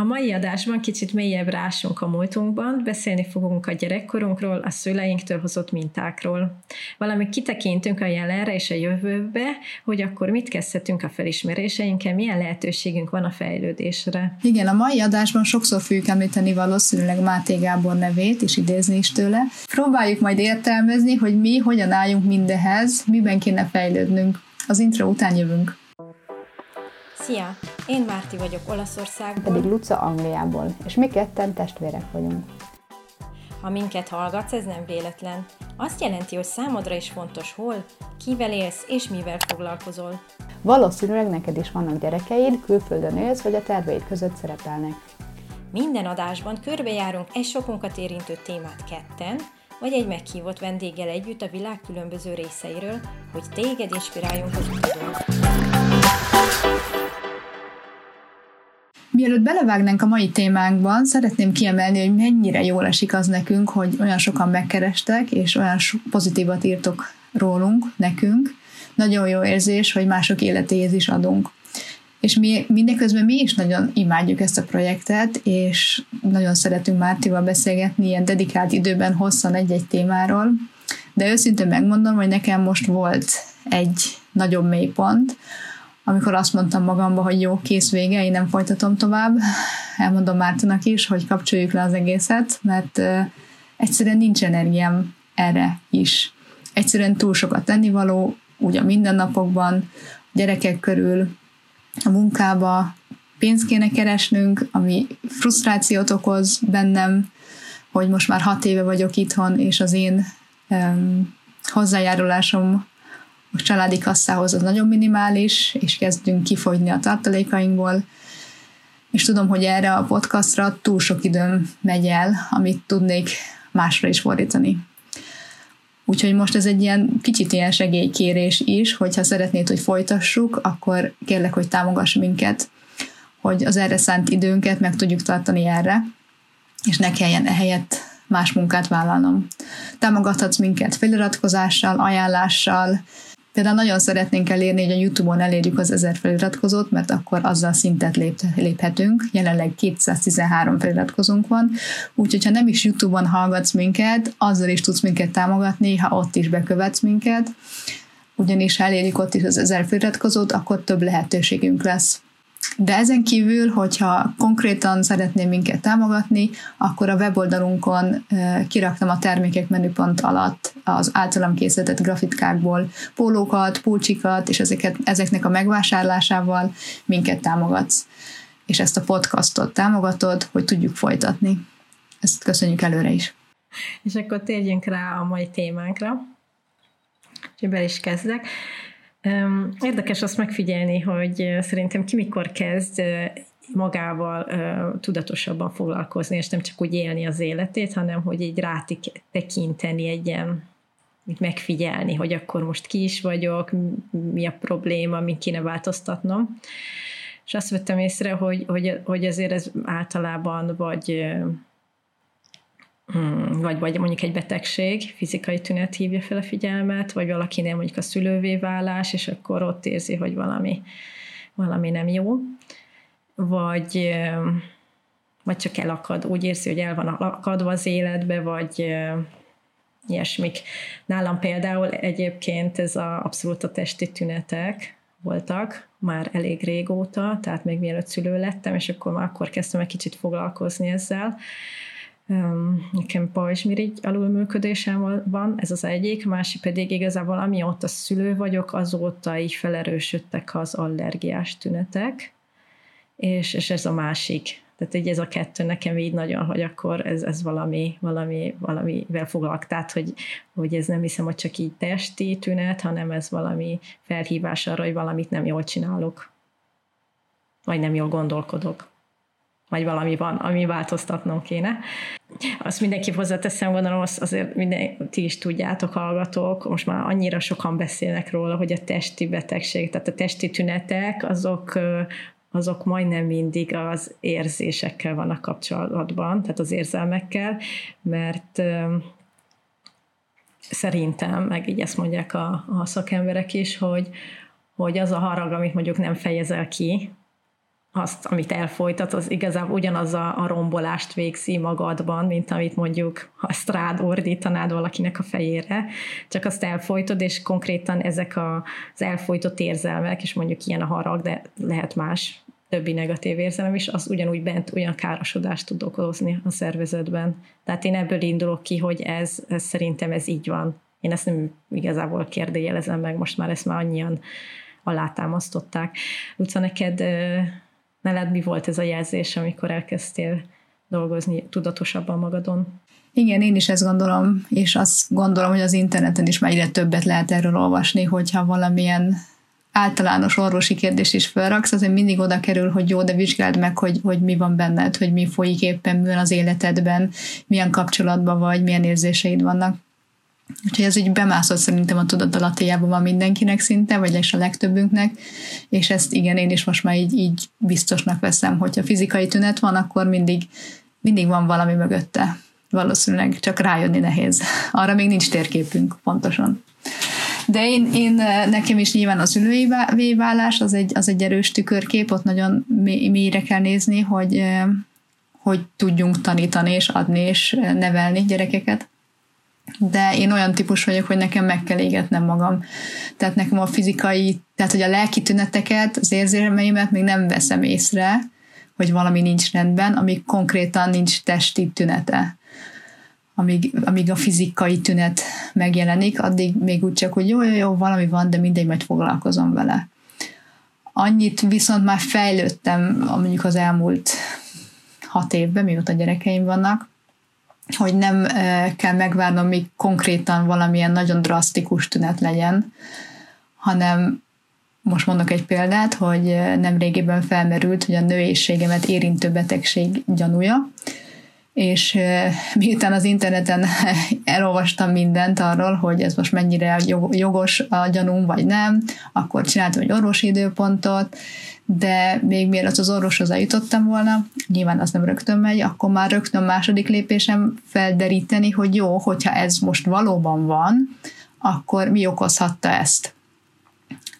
A mai adásban kicsit mélyebb rásunk a múltunkban, beszélni fogunk a gyerekkorunkról, a szüleinktől hozott mintákról. Valami kitekintünk a jelenre és a jövőbe, hogy akkor mit kezdhetünk a felismeréseinkkel, milyen lehetőségünk van a fejlődésre. Igen, a mai adásban sokszor fogjuk említeni valószínűleg Máté Gábor nevét, és idézni is tőle. Próbáljuk majd értelmezni, hogy mi hogyan álljunk mindehez, miben kéne fejlődnünk. Az intro után jövünk. Szia! Én Márti vagyok Olaszországból. Pedig Luca Angliából, és mi ketten testvérek vagyunk. Ha minket hallgatsz, ez nem véletlen. Azt jelenti, hogy számodra is fontos hol, kivel élsz és mivel foglalkozol. Valószínűleg neked is vannak gyerekeid, külföldön élsz, vagy a terveid között szerepelnek. Minden adásban körbejárunk egy sokunkat érintő témát ketten, vagy egy meghívott vendéggel együtt a világ különböző részeiről, hogy téged inspiráljunk az utadon. Mielőtt belevágnánk a mai témánkban, szeretném kiemelni, hogy mennyire jól esik az nekünk, hogy olyan sokan megkerestek, és olyan pozitívat írtok rólunk, nekünk. Nagyon jó érzés, hogy mások életéhez is adunk. És mi mindeközben mi is nagyon imádjuk ezt a projektet, és nagyon szeretünk Mártival beszélgetni ilyen dedikált időben hosszan egy-egy témáról, de őszintén megmondom, hogy nekem most volt egy nagyobb mélypont, amikor azt mondtam magamba, hogy jó, kész vége, én nem folytatom tovább. Elmondom Mártonak is, hogy kapcsoljuk le az egészet, mert egyszerűen nincs energiám erre is. Egyszerűen túl sokat tennivaló, úgy a mindennapokban, gyerekek körül, a munkába, pénzt kéne keresnünk, ami frusztrációt okoz bennem, hogy most már hat éve vagyok itthon, és az én um, hozzájárulásom a családi kasszához az nagyon minimális, és kezdünk kifogyni a tartalékainkból, és tudom, hogy erre a podcastra túl sok időm megy el, amit tudnék másra is fordítani. Úgyhogy most ez egy ilyen kicsit ilyen segélykérés is, hogyha szeretnéd, hogy folytassuk, akkor kérlek, hogy támogass minket, hogy az erre szánt időnket meg tudjuk tartani erre, és ne kelljen ehelyett más munkát vállalnom. Támogathatsz minket feliratkozással, ajánlással, Például nagyon szeretnénk elérni, hogy a YouTube-on elérjük az ezer feliratkozót, mert akkor azzal szintet lép, léphetünk. Jelenleg 213 feliratkozónk van, úgyhogy ha nem is YouTube-on hallgatsz minket, azzal is tudsz minket támogatni, ha ott is bekövetsz minket, ugyanis ha elérjük ott is az ezer feliratkozót, akkor több lehetőségünk lesz de ezen kívül, hogyha konkrétan szeretném minket támogatni, akkor a weboldalunkon kiraktam a termékek menüpont alatt az általam készített grafitkákból pólókat, pulcsikat, és ezeket, ezeknek a megvásárlásával minket támogatsz. És ezt a podcastot támogatod, hogy tudjuk folytatni. Ezt köszönjük előre is. És akkor térjünk rá a mai témánkra. És be is kezdek. Érdekes azt megfigyelni, hogy szerintem ki mikor kezd magával tudatosabban foglalkozni, és nem csak úgy élni az életét, hanem hogy így tekinteni egy ilyen mit megfigyelni, hogy akkor most ki is vagyok, mi a probléma, mit kéne változtatnom. És azt vettem észre, hogy, hogy, hogy azért ez általában vagy vagy, vagy mondjuk egy betegség, fizikai tünet hívja fel a figyelmet, vagy valakinél mondjuk a szülővé válás, és akkor ott érzi, hogy valami, valami nem jó, vagy, vagy csak elakad, úgy érzi, hogy el van akadva az életbe, vagy ilyesmik. Nálam például egyébként ez a, abszolút a testi tünetek voltak, már elég régóta, tehát még mielőtt szülő lettem, és akkor már akkor kezdtem egy kicsit foglalkozni ezzel, nekem pajzsmirigy alulműködésem van, ez az egyik, másik pedig igazából amióta szülő vagyok, azóta így felerősödtek az allergiás tünetek, és, és ez a másik. Tehát így ez a kettő nekem így nagyon, hogy akkor ez, ez valami, valami, valamivel foglalk. Tehát, hogy, hogy ez nem hiszem, hogy csak így testi tünet, hanem ez valami felhívás arra, hogy valamit nem jól csinálok. Vagy nem jól gondolkodok vagy valami van, ami változtatnom kéne. Azt mindenki hozzáteszem, gondolom, azt azért minden, ti is tudjátok, hallgatók, most már annyira sokan beszélnek róla, hogy a testi betegség, tehát a testi tünetek, azok azok majdnem mindig az érzésekkel vannak kapcsolatban, tehát az érzelmekkel, mert szerintem, meg így ezt mondják a, a szakemberek is, hogy, hogy az a harag, amit mondjuk nem fejezel ki, azt, amit elfolytat, az igazából ugyanaz a, a rombolást végzi magadban, mint amit mondjuk, ha ezt rád ordítanád valakinek a fejére, csak azt elfolytod, és konkrétan ezek a, az elfolytott érzelmek, és mondjuk ilyen a harag, de lehet más, többi negatív érzelem is, az ugyanúgy bent olyan károsodást tud okozni a szervezetben. Tehát én ebből indulok ki, hogy ez, ez szerintem ez így van. Én ezt nem igazából kérdőjelezem meg, most már ezt már annyian alátámasztották. Luca, neked Nálad mi volt ez a jelzés, amikor elkezdtél dolgozni tudatosabban magadon? Igen, én is ezt gondolom, és azt gondolom, hogy az interneten is már egyre többet lehet erről olvasni, hogyha valamilyen általános orvosi kérdés is felraksz, azért mindig oda kerül, hogy jó, de vizsgáld meg, hogy, hogy mi van benned, hogy mi folyik éppen, mi van az életedben, milyen kapcsolatban vagy, milyen érzéseid vannak. Úgyhogy ez így bemászott szerintem a tudatalattiában van mindenkinek szinte, vagy a legtöbbünknek, és ezt igen, én is most már így, így biztosnak veszem, hogyha fizikai tünet van, akkor mindig, mindig van valami mögötte. Valószínűleg csak rájönni nehéz. Arra még nincs térképünk pontosan. De én, én nekem is nyilván az ülői válás az egy, az egy erős tükörkép, ott nagyon mélyre kell nézni, hogy, hogy tudjunk tanítani és adni és nevelni gyerekeket de én olyan típus vagyok, hogy nekem meg kell égetnem magam. Tehát nekem a fizikai, tehát hogy a lelki tüneteket, az érzémeimet még nem veszem észre, hogy valami nincs rendben, amíg konkrétan nincs testi tünete. Amíg, amíg a fizikai tünet megjelenik, addig még úgy csak, hogy jó, jó, jó, valami van, de mindegy, majd foglalkozom vele. Annyit viszont már fejlődtem mondjuk az elmúlt hat évben, mióta gyerekeim vannak, hogy nem kell megvárnom, míg konkrétan valamilyen nagyon drasztikus tünet legyen, hanem most mondok egy példát, hogy nem régében felmerült, hogy a nőiségemet érintő betegség gyanúja, és miután az interneten elolvastam mindent arról, hogy ez most mennyire jogos a gyanúm, vagy nem, akkor csináltam egy orvosi időpontot, de még mielőtt az orvoshoz eljutottam volna, nyilván az nem rögtön megy, akkor már rögtön második lépésem felderíteni, hogy jó, hogyha ez most valóban van, akkor mi okozhatta ezt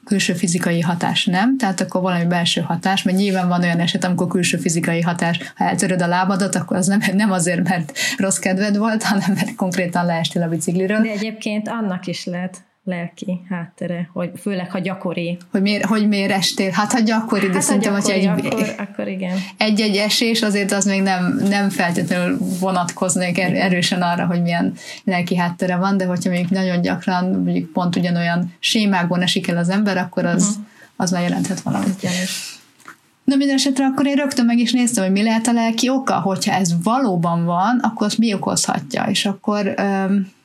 külső fizikai hatás nem, tehát akkor valami belső hatás, mert nyilván van olyan eset, amikor külső fizikai hatás, ha eltöröd a lábadat, akkor az nem, nem azért, mert rossz kedved volt, hanem mert konkrétan leestél a bicikliről. De egyébként annak is lehet lelki háttere, hogy főleg, ha gyakori. Hogy miért, hogy miért estél? Hát, ha gyakori, de hát, szerintem, hogy egy, akkor, akkor igen. egy-egy esés, azért az még nem, nem feltétlenül vonatkoznék er, erősen arra, hogy milyen lelki háttere van, de hogyha még nagyon gyakran, mondjuk pont ugyanolyan sémákban esik el az ember, akkor az, uh-huh. az már jelenthet valamit. Na minden esetre akkor én rögtön meg is néztem, hogy mi lehet a lelki oka, hogyha ez valóban van, akkor az mi okozhatja, és akkor um,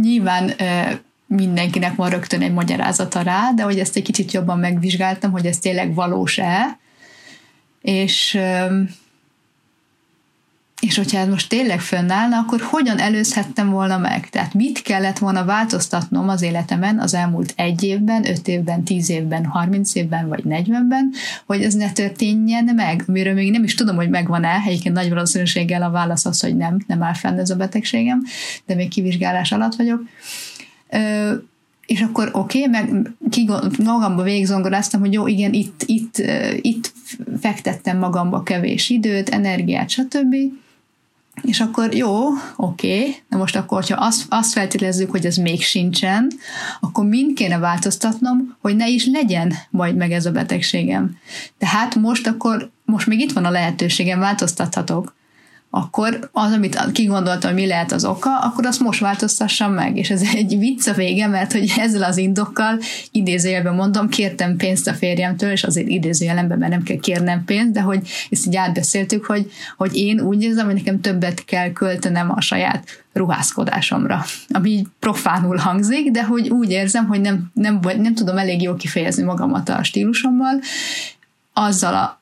nyilván mindenkinek van rögtön egy magyarázata rá, de hogy ezt egy kicsit jobban megvizsgáltam, hogy ez tényleg valós-e, és és hogyha ez most tényleg fönnállna, akkor hogyan előzhettem volna meg? Tehát mit kellett volna változtatnom az életemen az elmúlt egy évben, öt évben, tíz évben, harminc évben vagy negyvenben, hogy ez ne történjen meg, amiről még nem is tudom, hogy megvan-e, egyébként nagy valószínűséggel a válasz az, hogy nem, nem áll fenn ez a betegségem, de még kivizsgálás alatt vagyok. Ö, és akkor oké, okay, meg magamba végigzongoráztam, hogy jó, igen, itt, itt, itt fektettem magamba kevés időt, energiát, stb. És akkor jó, oké, de most akkor, ha azt, azt feltételezzük, hogy ez még sincsen, akkor mind kéne változtatnom, hogy ne is legyen majd meg ez a betegségem. Tehát most akkor, most még itt van a lehetőségem, változtathatok akkor az, amit kigondoltam, hogy mi lehet az oka, akkor azt most változtassam meg. És ez egy vicc a vége, mert hogy ezzel az indokkal idézőjelben mondom, kértem pénzt a férjemtől, és azért idézőjelemben, mert nem kell kérnem pénzt, de hogy ezt így átbeszéltük, hogy, hogy én úgy érzem, hogy nekem többet kell költenem a saját ruházkodásomra, ami így profánul hangzik, de hogy úgy érzem, hogy nem, nem, nem tudom elég jól kifejezni magamat a stílusommal, azzal a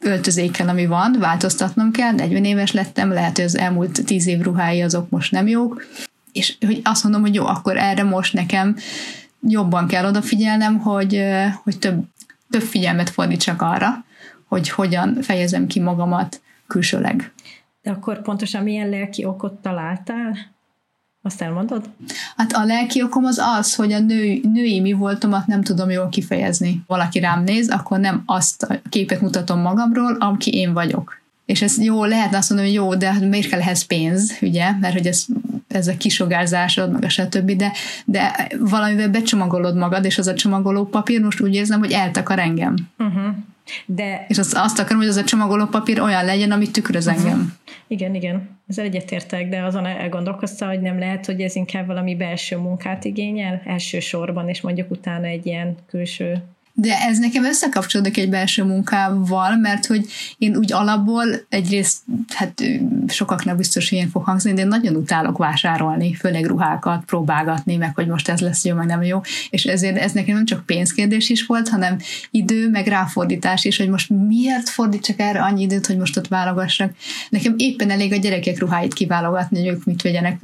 öltözéken, ami van, változtatnom kell, 40 éves lettem, lehet, hogy az elmúlt 10 év ruhái azok most nem jók, és hogy azt mondom, hogy jó, akkor erre most nekem jobban kell odafigyelnem, hogy, hogy több, több figyelmet fordítsak arra, hogy hogyan fejezem ki magamat külsőleg. De akkor pontosan milyen lelki okot találtál? Azt elmondod? Hát a lelki okom az az, hogy a nő, női mi voltomat nem tudom jól kifejezni. Valaki rám néz, akkor nem azt a képet mutatom magamról, aki én vagyok. És ez jó, lehet azt mondani, hogy jó, de hát miért kell ehhez pénz, ugye? Mert hogy ez, ez a kisogárzásod, meg a stb. De, de valamivel becsomagolod magad, és az a csomagoló papír most úgy érzem, hogy eltakar engem. Uh-huh. De... És azt, azt akarom, hogy az a csomagoló papír olyan legyen, ami tükröz uh-huh. engem. Igen, igen. Ezzel egyetértek, de azon elgondolkozta, hogy nem lehet, hogy ez inkább valami belső munkát igényel elsősorban, és mondjuk utána egy ilyen külső de ez nekem összekapcsolódik egy belső munkával, mert hogy én úgy alapból egyrészt, hát sokaknak biztos ilyen fog hangzni, de én nagyon utálok vásárolni, főleg ruhákat, próbálgatni, meg hogy most ez lesz jó, meg nem jó, és ezért ez nekem nem csak pénzkérdés is volt, hanem idő, meg ráfordítás is, hogy most miért fordítsak erre annyi időt, hogy most ott válogassak. Nekem éppen elég a gyerekek ruháit kiválogatni, hogy ők mit vegyenek,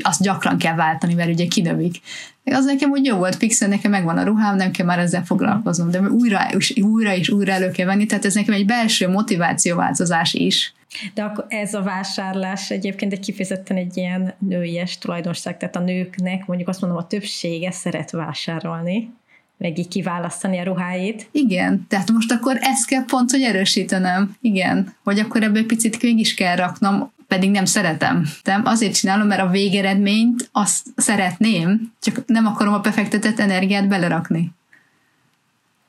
azt gyakran kell váltani, mert ugye kinövik az nekem úgy jó volt, pixel, nekem megvan a ruhám, nem kell már ezzel foglalkoznom, de újra és újra és újra elő kell venni, tehát ez nekem egy belső motivációváltozás is. De akkor ez a vásárlás egyébként egy kifejezetten egy ilyen nőies tulajdonság, tehát a nőknek mondjuk azt mondom, a többsége szeret vásárolni, meg így kiválasztani a ruháit. Igen, tehát most akkor ezt kell pont, hogy erősítenem. Igen, hogy akkor ebből picit mégis kell raknom pedig nem szeretem. Nem? Azért csinálom, mert a végeredményt azt szeretném, csak nem akarom a befektetett energiát belerakni.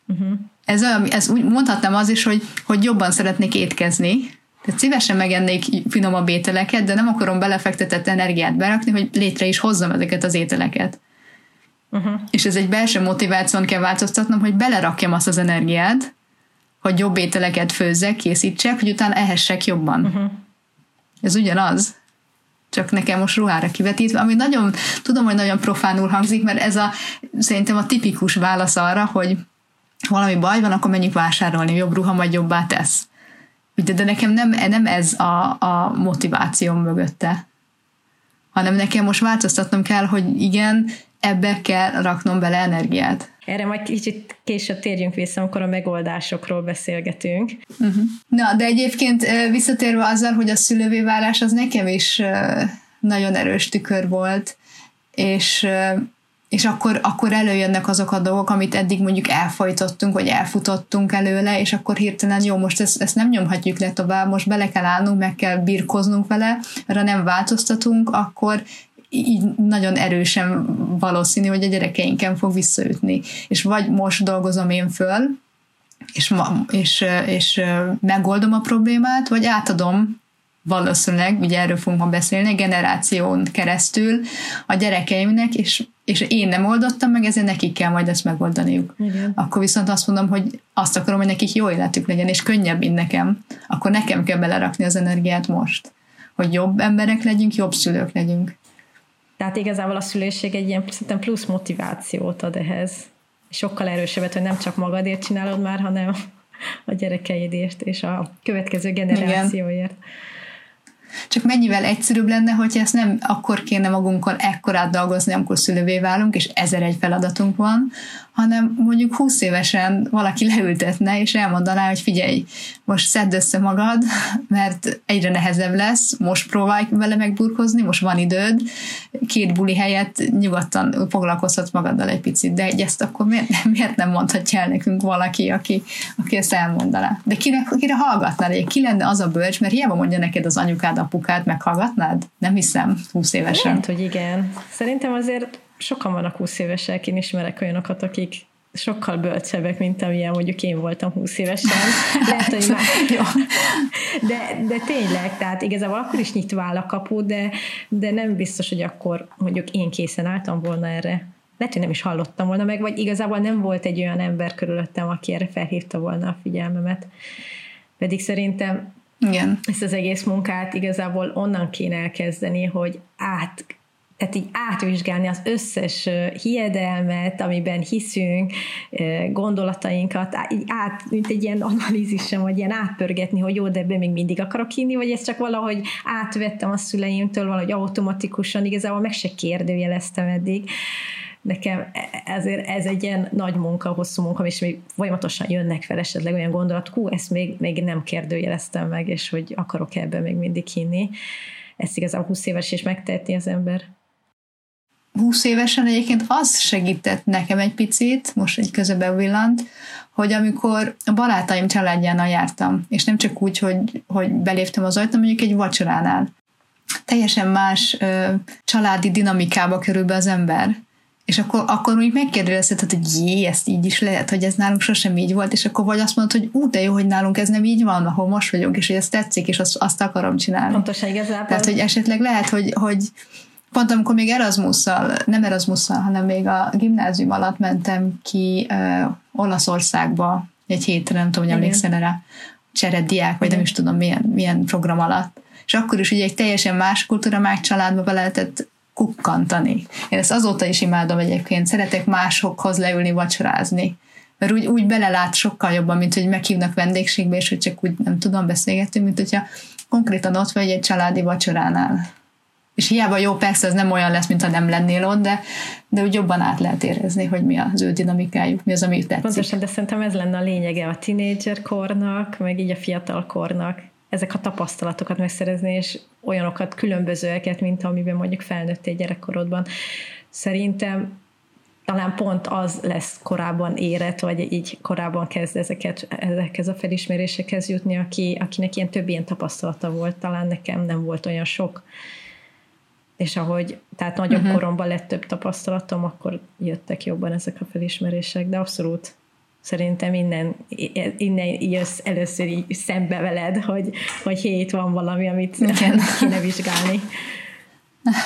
Uh-huh. Ez, olyan, ez úgy mondhatnám az is, hogy, hogy jobban szeretnék étkezni, tehát szívesen megennék finomabb ételeket, de nem akarom belefektetett energiát berakni, hogy létre is hozzam ezeket az ételeket. Uh-huh. És ez egy belső motiváción kell változtatnom, hogy belerakjam azt az energiát, hogy jobb ételeket főzzek, készítsek, hogy utána ehessek jobban. Uh-huh. Ez ugyanaz, csak nekem most ruhára kivetítve, ami nagyon, tudom, hogy nagyon profánul hangzik, mert ez a szerintem a tipikus válasz arra, hogy valami baj van, akkor menjünk vásárolni, jobb ruha majd jobbá tesz. Ugye, de nekem nem, nem ez a, a motivációm mögötte, hanem nekem most változtatnom kell, hogy igen, ebbe kell raknom bele energiát. Erre majd kicsit később térjünk vissza, amikor a megoldásokról beszélgetünk. Uh-huh. Na, de egyébként visszatérve azzal, hogy a szülővé válás az nekem is nagyon erős tükör volt, és és akkor, akkor előjönnek azok a dolgok, amit eddig mondjuk elfojtottunk, vagy elfutottunk előle, és akkor hirtelen jó, most ezt, ezt nem nyomhatjuk le tovább, most bele kell állnunk, meg kell birkoznunk vele, ha nem változtatunk, akkor így nagyon erősen valószínű, hogy a gyerekeinken fog visszaütni. És vagy most dolgozom én föl, és, ma, és, és megoldom a problémát, vagy átadom valószínűleg, ugye erről fogunk ma beszélni, generáción keresztül a gyerekeimnek, és, és én nem oldottam meg, ezért nekik kell majd ezt megoldaniuk. Igen. Akkor viszont azt mondom, hogy azt akarom, hogy nekik jó életük legyen, és könnyebb, mint nekem. Akkor nekem kell belerakni az energiát most. Hogy jobb emberek legyünk, jobb szülők legyünk. Tehát igazából a szülőség egy ilyen szerintem plusz motivációt ad ehhez. Sokkal erősebbet, hogy nem csak magadért csinálod már, hanem a gyerekeidért és a következő generációért. Igen. Csak mennyivel egyszerűbb lenne, hogy ezt nem akkor kéne magunkon ekkorát dolgozni, amikor szülővé válunk, és ezer egy feladatunk van, hanem mondjuk 20 évesen valaki leültetne, és elmondaná, hogy figyelj, most szedd össze magad, mert egyre nehezebb lesz, most próbálj vele megburkozni, most van időd, két buli helyett nyugodtan foglalkozhatsz magaddal egy picit, de egy ezt akkor miért, miért nem mondhatja el nekünk valaki, aki, aki ezt elmondaná? De kinek, kire hallgatnád? Ki lenne az a bölcs, mert hiába mondja neked az anyukád, apukád, meghallgatnád? Nem hiszem, 20 évesen. Lehet, hogy igen. Szerintem azért sokan vannak 20 évesek, én ismerek olyanokat, akik sokkal bölcsebbek, mint amilyen mondjuk én voltam 20 évesen. Lehet, hogy már, jó. De, de tényleg, tehát igazából akkor is nyitva áll a kapu, de, de nem biztos, hogy akkor mondjuk én készen álltam volna erre. Lehet, hogy nem is hallottam volna meg, vagy igazából nem volt egy olyan ember körülöttem, aki erre felhívta volna a figyelmemet. Pedig szerintem igen. ezt az egész munkát igazából onnan kéne elkezdeni, hogy át tehát így átvizsgálni az összes hiedelmet, amiben hiszünk, gondolatainkat, így át, mint egy ilyen analízisem, vagy ilyen átpörgetni, hogy jó, de ebben még mindig akarok hinni, vagy ezt csak valahogy átvettem a szüleimtől, valahogy automatikusan, igazából meg se kérdőjeleztem eddig. Nekem e, ezért ez egy ilyen nagy munka, hosszú munka, és még folyamatosan jönnek fel esetleg olyan gondolat, hú, ezt még, még nem kérdőjeleztem meg, és hogy akarok ebben még mindig hinni. Ezt igazából 20 éves is megtehetni az ember. 20 évesen egyébként az segített nekem egy picit, most egy közebe villant, hogy amikor a barátaim családjánál jártam, és nem csak úgy, hogy, hogy beléptem az ajtón, mondjuk egy vacsoránál, teljesen más ö, családi dinamikába kerül be az ember, és akkor, akkor úgy megkérdezheted, hogy jé, ezt így is lehet, hogy ez nálunk sosem így volt, és akkor vagy azt mondod, hogy ú, de jó, hogy nálunk ez nem így van, ahol most vagyunk, és hogy ez tetszik, és azt, azt akarom csinálni. Pontosan igazából. Tehát, hogy esetleg lehet, hogy, hogy pont amikor még Erasmusszal, nem Erasmusszal, hanem még a gimnázium alatt mentem ki uh, Olaszországba egy hétre, nem tudom, hogy emlékszel erre, cserediák, vagy nem is tudom milyen, milyen program alatt. És akkor is ugye egy teljesen más kultúra, más családba be lehetett kukkantani. Én ezt azóta is imádom egyébként, szeretek másokhoz leülni vacsorázni. Mert úgy, úgy belelát sokkal jobban, mint hogy meghívnak vendégségbe, és hogy csak úgy nem tudom, beszélgetünk, mint hogyha konkrétan ott vagy egy családi vacsoránál. És hiába jó, persze ez nem olyan lesz, mint ha nem lennél ott, de, de úgy jobban át lehet érezni, hogy mi az ő dinamikájuk, mi az, ami tetszik. Pontosan, de szerintem ez lenne a lényege a tinédzser kornak, meg így a fiatal kornak, ezek a tapasztalatokat megszerezni, és olyanokat, különbözőeket, mint amiben mondjuk felnőttél gyerekkorodban. Szerintem talán pont az lesz korábban érett, vagy így korábban kezd ezeket, ezekhez a felismerésekhez jutni, aki, akinek ilyen több ilyen tapasztalata volt, talán nekem nem volt olyan sok. És ahogy, tehát nagyobb uh-huh. koromban lett több tapasztalatom, akkor jöttek jobban ezek a felismerések, de abszolút Szerintem innen, innen jössz először így szembe veled, hogy, hogy hét van valami, amit Igen. kéne vizsgálni.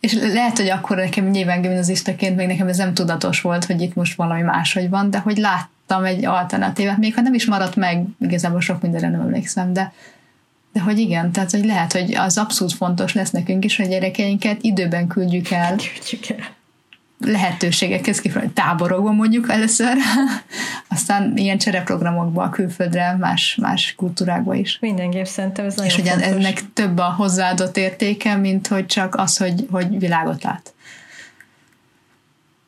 És lehet, hogy akkor nekem nyilván gimnazistaként még nekem ez nem tudatos volt, hogy itt most valami máshogy van, de hogy láttam egy alternatívát, még ha nem is maradt meg, igazából sok mindenre nem emlékszem, de, de hogy igen, tehát hogy lehet, hogy az abszolút fontos lesz nekünk is, hogy gyerekeinket időben küldjük el. Küldjük el lehetőségekhez kifejező táborokban mondjuk először, aztán ilyen csereprogramokba, külföldre, más, más kultúrákba is. Mindenképp szerintem ez nagyon És ugye ennek több a hozzáadott értéke, mint hogy csak az, hogy, hogy világot lát.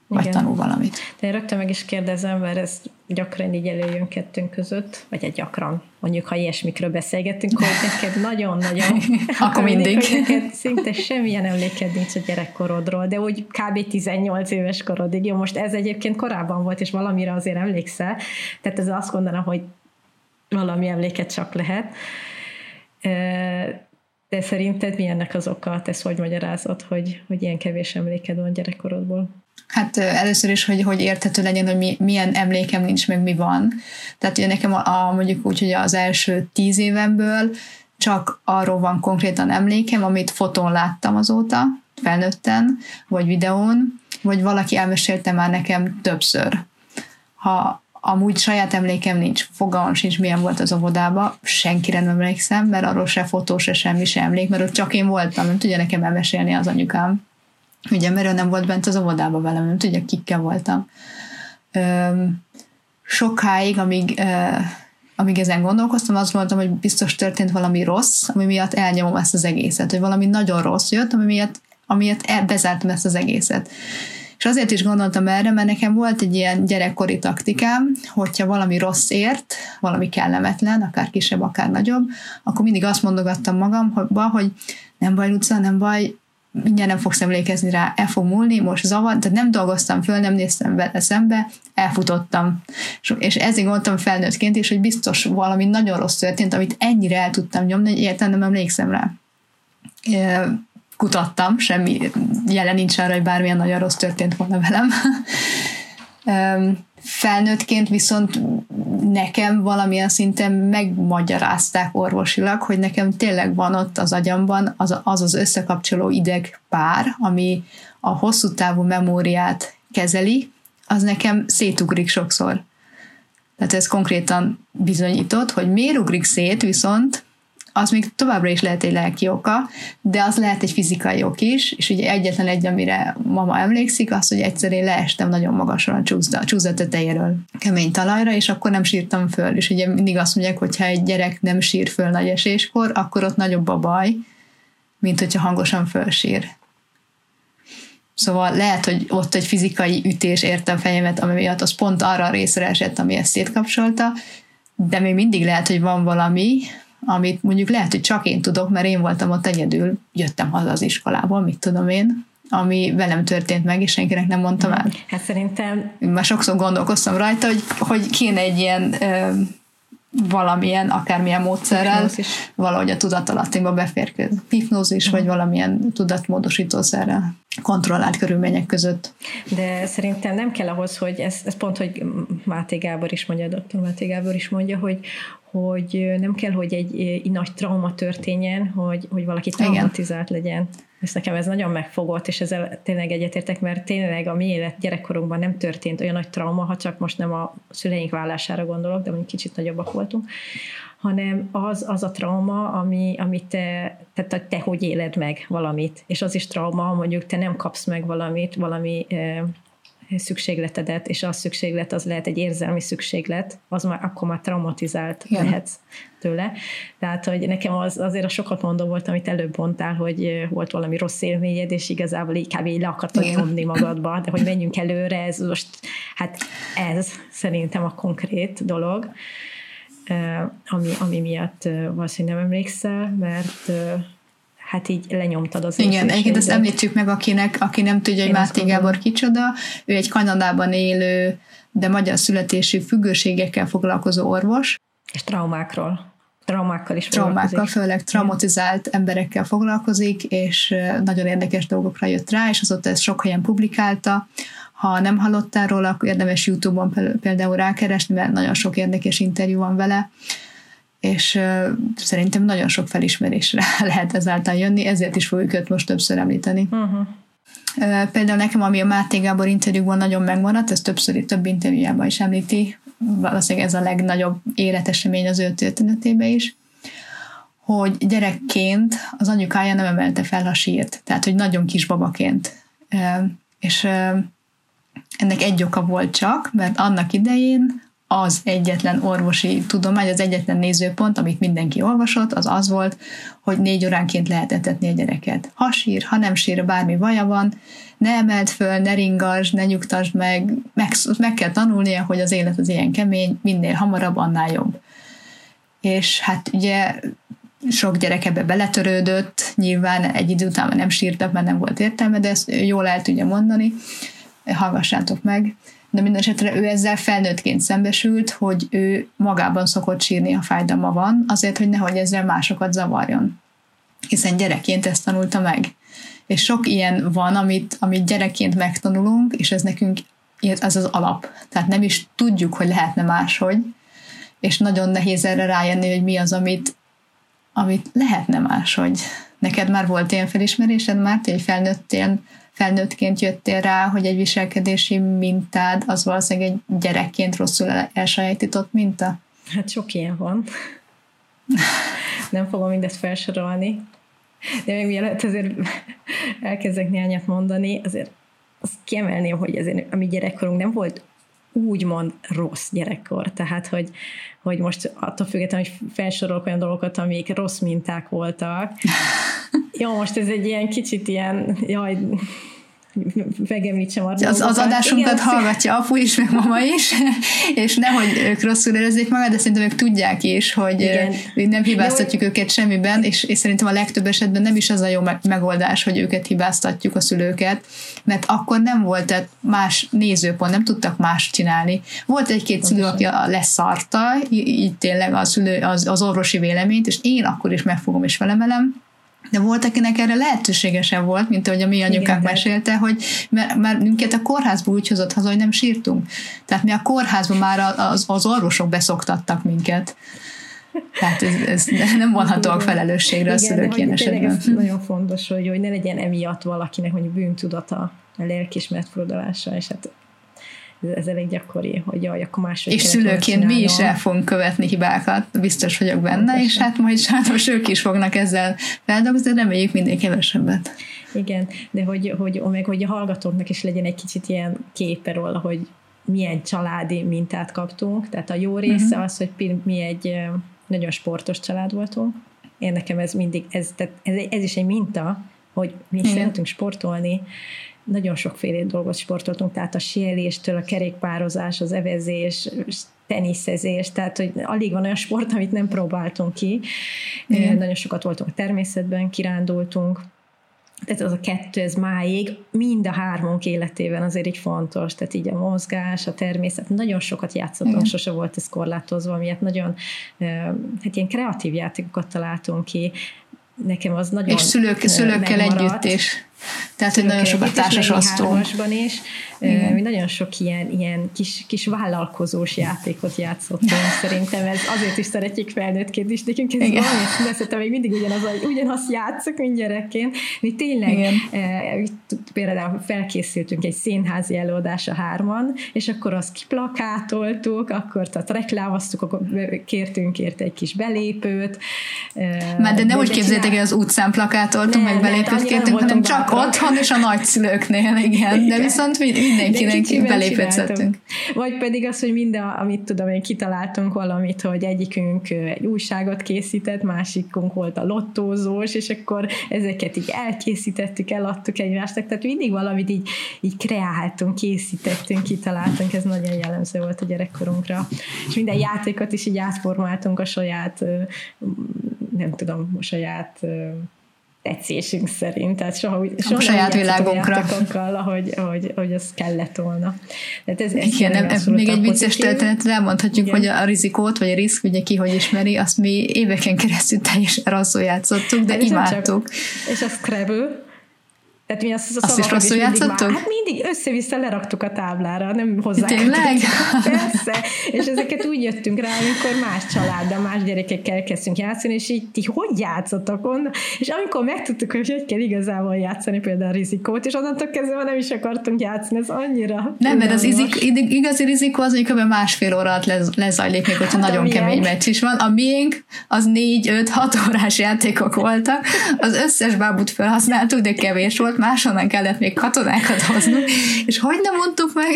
Vagy Igen. tanul valamit. De én rögtön meg is kérdezem, mert ez gyakran így előjön kettőnk között, vagy egy gyakran, mondjuk ha ilyesmikről beszélgetünk, hogy neked nagyon-nagyon akkor mindig, hogy neked szinte semmilyen emléked nincs a gyerekkorodról, de úgy kb. 18 éves korodig. Jó, most ez egyébként korábban volt, és valamire azért emlékszel, tehát ez azt mondanám, hogy valami emléket csak lehet. De szerinted mi ennek az oka? Te hogy magyarázod, hogy, hogy ilyen kevés emléked van gyerekkorodból? Hát először is, hogy, hogy érthető legyen, hogy mi, milyen emlékem nincs, meg mi van. Tehát ugye nekem a, a, mondjuk úgy, hogy az első tíz évemből csak arról van konkrétan emlékem, amit fotón láttam azóta, felnőtten, vagy videón, vagy valaki elmesélte már nekem többször. Ha amúgy saját emlékem nincs, fogalmam sincs, milyen volt az óvodába, senkire nem emlékszem, mert arról se fotó, se semmi, se emlék, mert ott csak én voltam, nem tudja nekem elmesélni az anyukám. Ugye, mert ő nem volt bent az óvodába velem, nem tudja, kikkel voltam. Sokáig, amíg, ö, amíg ezen gondolkoztam, azt mondtam, hogy biztos történt valami rossz, ami miatt elnyomom ezt az egészet, hogy valami nagyon rossz jött, ami miatt, ami miatt bezártam ezt az egészet. És azért is gondoltam erre, mert nekem volt egy ilyen gyerekkori taktikám, hogyha valami rossz ért, valami kellemetlen, akár kisebb, akár nagyobb, akkor mindig azt mondogattam magamba, hogy nem baj, Luca, nem baj, mindjárt nem fogsz emlékezni rá, el fog múlni, most zavar, tehát nem dolgoztam föl, nem néztem vele szembe, elfutottam. És ezért gondoltam felnőttként is, hogy biztos valami nagyon rossz történt, amit ennyire el tudtam nyomni, hogy értem nem emlékszem rá. Kutattam, semmi jelen nincs arra, hogy bármilyen nagyon rossz történt volna velem. Felnőttként viszont nekem valamilyen szinten megmagyarázták orvosilag, hogy nekem tényleg van ott az agyamban az az, az összekapcsoló ideg pár, ami a hosszú távú memóriát kezeli, az nekem szétugrik sokszor. Tehát ez konkrétan bizonyított, hogy miért ugrik szét, viszont az még továbbra is lehet egy lelki oka, de az lehet egy fizikai ok is, és ugye egyetlen egy, amire mama emlékszik, az, hogy egyszer én leestem nagyon magasan a csúszda, csúszda tetejéről, kemény talajra, és akkor nem sírtam föl. És ugye mindig azt mondják, hogy ha egy gyerek nem sír föl nagy eséskor, akkor ott nagyobb a baj, mint hogyha hangosan fölsír. Szóval lehet, hogy ott egy fizikai ütés érte a fejemet, ami miatt az pont arra a részre esett, ami ezt szétkapcsolta, de még mindig lehet, hogy van valami, amit mondjuk lehet, hogy csak én tudok, mert én voltam ott egyedül, jöttem haza az iskolából, mit tudom én, ami velem történt meg, és senkinek nem mondtam el. Hát szerintem... Már sokszor gondolkoztam rajta, hogy, hogy kéne egy ilyen ö, valamilyen, akármilyen módszerrel Hipnózis. valahogy a tudatalattinkba beférkőzni. Hipnózis, uh-huh. vagy valamilyen tudatmódosítószerrel kontrollált körülmények között. De szerintem nem kell ahhoz, hogy ez, ez pont, hogy Máté Gábor is mondja, dr. Máté Gábor is mondja, hogy, hogy nem kell, hogy egy, egy nagy trauma történjen, hogy, hogy valaki traumatizált Igen. legyen. És nekem ez nagyon megfogott, és ezzel tényleg egyetértek, mert tényleg a mi élet gyerekkorunkban nem történt olyan nagy trauma, ha csak most nem a szüleink vállására gondolok, de mondjuk kicsit nagyobbak voltunk, hanem az, az a trauma, ami, amit te, te, te hogy éled meg valamit. És az is trauma, mondjuk te nem kapsz meg valamit, valami szükségletedet, és az szükséglet az lehet egy érzelmi szükséglet, az már akkor már traumatizált Igen. lehetsz tőle. Tehát, hogy nekem az azért a sokat mondó volt, amit előbb mondtál, hogy volt valami rossz élményed, és igazából így kb. le akartad nyomni magadba, de hogy menjünk előre, ez most, hát ez szerintem a konkrét dolog, ami, ami miatt valószínűleg nem emlékszel, mert hát így lenyomtad az Igen, egyébként ezt említsük meg, akinek, aki nem tudja, hogy Máté Gábor kicsoda. Ő egy Kanadában élő, de magyar születésű függőségekkel foglalkozó orvos. És traumákról. Traumákkal is Traumákkal, főleg traumatizált emberekkel foglalkozik, és nagyon érdekes dolgokra jött rá, és azóta ezt sok helyen publikálta. Ha nem hallottál róla, akkor érdemes YouTube-on például rákeresni, mert nagyon sok érdekes interjú van vele és uh, szerintem nagyon sok felismerésre lehet ezáltal jönni, ezért is fogjuk őt most többször említeni. Uh-huh. Uh, például nekem, ami a Máté Gábor interjúban nagyon megmaradt, ez többször, több interjújában is említi, valószínűleg ez a legnagyobb életesemény az ő történetébe is, hogy gyerekként az anyukája nem emelte fel a sírt, tehát, hogy nagyon kis babaként. Uh, és ennek egy oka volt csak, mert annak idején az egyetlen orvosi tudomány, az egyetlen nézőpont, amit mindenki olvasott, az az volt, hogy négy óránként lehet etetni a gyereket. Ha sír, ha nem sír, bármi vaja van, ne emeld föl, ne ringasd, ne nyugtasd meg, meg, meg kell tanulnia, hogy az élet az ilyen kemény, minél hamarabb, annál jobb. És hát ugye sok gyerek ebbe beletörődött, nyilván egy idő után nem sírtak, mert nem volt értelme, de ezt jól el tudja mondani, hallgassátok meg de minden esetre ő ezzel felnőttként szembesült, hogy ő magában szokott sírni, ha fájdalma van, azért, hogy nehogy ezzel másokat zavarjon. Hiszen gyerekként ezt tanulta meg. És sok ilyen van, amit, amit gyerekként megtanulunk, és ez nekünk ez az alap. Tehát nem is tudjuk, hogy lehetne máshogy, és nagyon nehéz erre rájönni, hogy mi az, amit, amit lehetne máshogy. Neked már volt ilyen felismerésed, már, hogy felnőttél felnőttként jöttél rá, hogy egy viselkedési mintád az valószínűleg egy gyerekként rosszul elsajátított minta? Hát sok ilyen van. Nem fogom mindezt felsorolni, de még mielőtt azért elkezdek néhányat mondani, azért azt kiemelném, hogy azért a mi gyerekkorunk nem volt úgymond rossz gyerekkor. Tehát, hogy, hogy most attól függetlenül, hogy felsorolok olyan dolgokat, amik rossz minták voltak. Jó, most ez egy ilyen kicsit ilyen, jaj, megemlítsem a Az, az adásunkat Igen, hallgatja apu is, meg mama is, és nehogy ők rosszul érezzék magát, de szerintem ők tudják is, hogy Igen. nem hibáztatjuk Jó. őket semmiben, és, és szerintem a legtöbb esetben nem is az a jó megoldás, hogy őket hibáztatjuk a szülőket, mert akkor nem volt más nézőpont, nem tudtak más csinálni. Volt egy-két szülő, aki leszarta, így tényleg a szülő, az, az orvosi véleményt, és én akkor is megfogom és felemelem, de volt, akinek erre lehetősége sem volt, mint ahogy a mi anyukánk Igen, mesélte, hogy mert, mert minket a kórházba úgy hozott haza, hogy nem sírtunk. Tehát mi a kórházban már az, az orvosok beszoktattak minket. Tehát ez, ez nem vonhatóak felelősségre a szülők ilyen esetben. Nagyon fontos, hogy, hogy ne legyen emiatt valakinek mondjuk bűntudata, a lelkismert fordulása, és hát ez elég gyakori, hogy jaj, akkor máshogy És szülőként mi is el fogunk követni hibákat, biztos vagyok benne, Pontosan. és hát majd sajnos ők is fognak ezzel feldolgozni, reméljük mindig kevesebbet. Igen, de hogy, hogy, meg hogy a hallgatóknak is legyen egy kicsit ilyen képe róla, hogy milyen családi mintát kaptunk, tehát a jó része uh-huh. az, hogy mi egy nagyon sportos család voltunk. Én nekem ez mindig, ez, tehát ez, ez is egy minta, hogy mi Igen. szeretünk sportolni, nagyon sokféle dolgot sportoltunk, tehát a sieléstől a kerékpározás, az evezés, teniszezés, tehát hogy alig van olyan sport, amit nem próbáltunk ki. Igen. Nagyon sokat voltunk a természetben, kirándultunk, ez az a kettő, ez máig mind a hármunk életében azért így fontos, tehát így a mozgás, a természet, nagyon sokat játszottunk, Igen. sose volt ez korlátozva, miatt nagyon, hát ilyen kreatív játékokat találtunk ki, nekem az nagyon És szülők, szülőkkel megmaradt. együtt is. Tehát, hogy nagyon sokat társasoztunk. is. Igen. Mi nagyon sok ilyen, ilyen kis, kis vállalkozós játékot játszottunk. Szerintem ez azért is szeretjük felnőttként is. Nekünk ez Igen. valami szerintem még mindig ugyanaz, ugyanazt játszok, mint gyerekként. Mi tényleg Igen. Például felkészültünk egy színházi előadásra hárman, és akkor azt kiplakátoltuk, akkor tehát reklámoztuk, akkor kértünk érte egy kis belépőt. Már de nem úgy képzeljétek, hogy az utcán plakátoltunk, meg belépőt kértünk, hanem csak csak otthon és a nagyszülőknél, igen. De viszont mindenkinek belépőt szedtünk. Vagy pedig az, hogy minden, amit tudom én, kitaláltunk valamit, hogy egyikünk egy újságot készített, másikunk volt a lottózós, és akkor ezeket így elkészítettük, eladtuk egymásnak, tehát mindig valamit így, így kreáltunk, készítettünk, kitaláltunk, ez nagyon jellemző volt a gyerekkorunkra. És minden játékot is így átformáltunk a saját nem tudom, a saját tetszésünk szerint, tehát soha, soha a saját világunkra. ahogy, ahogy, ahogy az kellett volna. Tehát ez, ez Igen, nem, még egy vicces történetre elmondhatjuk, Igen. hogy a rizikót, vagy a risk, ugye ki hogy ismeri, azt mi éveken keresztül teljesen rosszul játszottuk, de hát imádtuk. Csak, és a Scrabble, tehát mi azt, azt is rosszul játszottuk? Hát mindig össze-vissza leraktuk a táblára, nem hozzá. Tényleg? Persze. És ezeket úgy jöttünk rá, amikor más családdal, más gyerekekkel kezdtünk játszani, és így ti hogy játszotok onnan? És amikor megtudtuk, hogy hogy kell igazából játszani például a rizikót, és onnantól kezdve nem is akartunk játszani, ez annyira. Nem, mert az izik, igazi rizikó az, hogy kb. másfél óra alatt lez, lezajlik, még hogyha hát nagyon kemény meccs is van. A miénk az négy, öt, hat órás játékok voltak. Az összes bábut felhasználtuk, de kevés volt máshonnan kellett még katonákat hoznunk, és hogy nem mondtuk meg?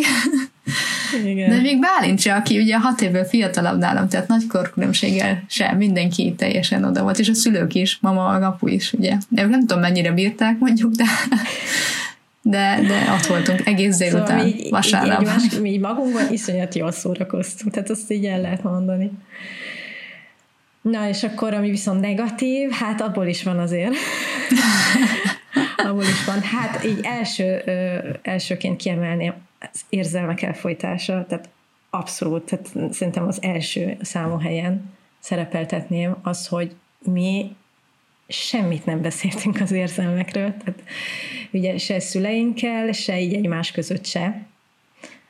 Igen. De még Bálint se, aki ugye hat évvel fiatalabb nálam, tehát nagy korkülönbséggel sem, mindenki teljesen oda volt, és a szülők is, mama, a apu is, ugye. De nem tudom, mennyire bírták mondjuk, de de, de ott voltunk egész délután, szóval így, vasárnap. Így, egymás, mi magunkban iszonyat jól szórakoztunk, tehát azt így el lehet mondani. Na, és akkor, ami viszont negatív, hát abból is van azért. abból is van. Hát így első, ö, elsőként kiemelni az érzelmek elfolytása, tehát abszolút, tehát szerintem az első számú helyen szerepeltetném az, hogy mi semmit nem beszéltünk az érzelmekről, tehát ugye se szüleinkkel, se így egymás között se.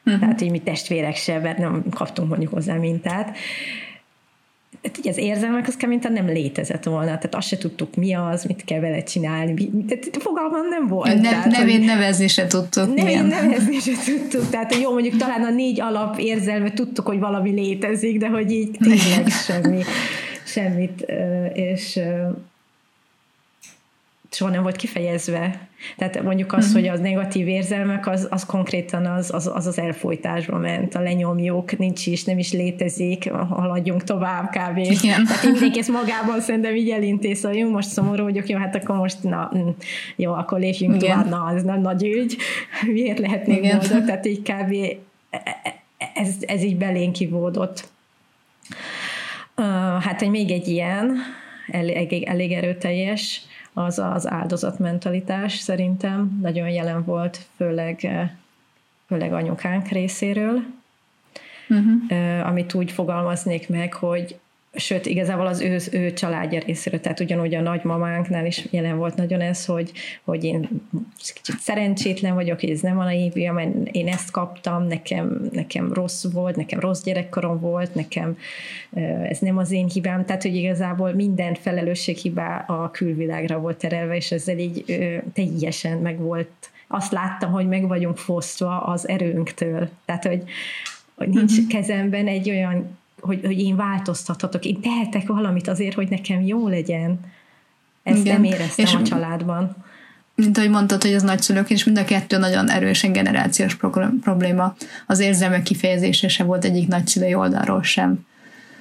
Uh-huh. Tehát így mi testvérek se, mert nem kaptunk mondjuk hozzá mintát tehát ugye az érzelmek az mint nem létezett volna, tehát azt se tudtuk mi az, mit kell vele csinálni, tehát fogalmam nem volt. Ne, tehát, nevén hogy, nevezni se tudtuk. Nevén nevezni se tudtuk, tehát jó, mondjuk talán a négy alap érzelme tudtuk, hogy valami létezik, de hogy így tényleg semmi, semmit, és soha nem volt kifejezve. Tehát mondjuk az, uh-huh. hogy az negatív érzelmek, az, az konkrétan az, az, az az elfolytásba ment, a lenyomjuk, nincs is, nem is létezik, haladjunk tovább kb. Igen. Tehát mindenki ezt magában szerintem így elintéz, hogy jó, most szomorú vagyok, jó, hát akkor most na, mm, jó, akkor lépjünk Igen. tovább, na, ez nem nagy ügy, miért lehetnék Igen. boldog, tehát így kb. E, e, ez, ez így belénk kivódott. Uh, hát egy még egy ilyen, elég, elég erőteljes, az az áldozatmentalitás szerintem nagyon jelen volt, főleg, főleg anyukánk részéről, uh-huh. amit úgy fogalmaznék meg, hogy sőt, igazából az ő, ő családja részéről, tehát ugyanúgy a nagymamánknál is jelen volt nagyon ez, hogy, hogy én kicsit szerencsétlen vagyok, hogy ez nem a naívja, mert én ezt kaptam, nekem, nekem rossz volt, nekem rossz gyerekkorom volt, nekem ez nem az én hibám, tehát hogy igazából minden felelősség hibá a külvilágra volt terelve, és ezzel így teljesen meg volt azt láttam, hogy meg vagyunk fosztva az erőnktől. Tehát, hogy, hogy nincs uh-huh. kezemben egy olyan hogy, hogy én változtathatok, én tehetek valamit azért, hogy nekem jó legyen. Ezt Igen. nem éreztem és a családban. Mint ahogy mondtad, hogy az nagyszülők, és mind a kettő nagyon erősen generációs probléma. Az érzelmek kifejezése se volt egyik nagyszülői oldalról sem.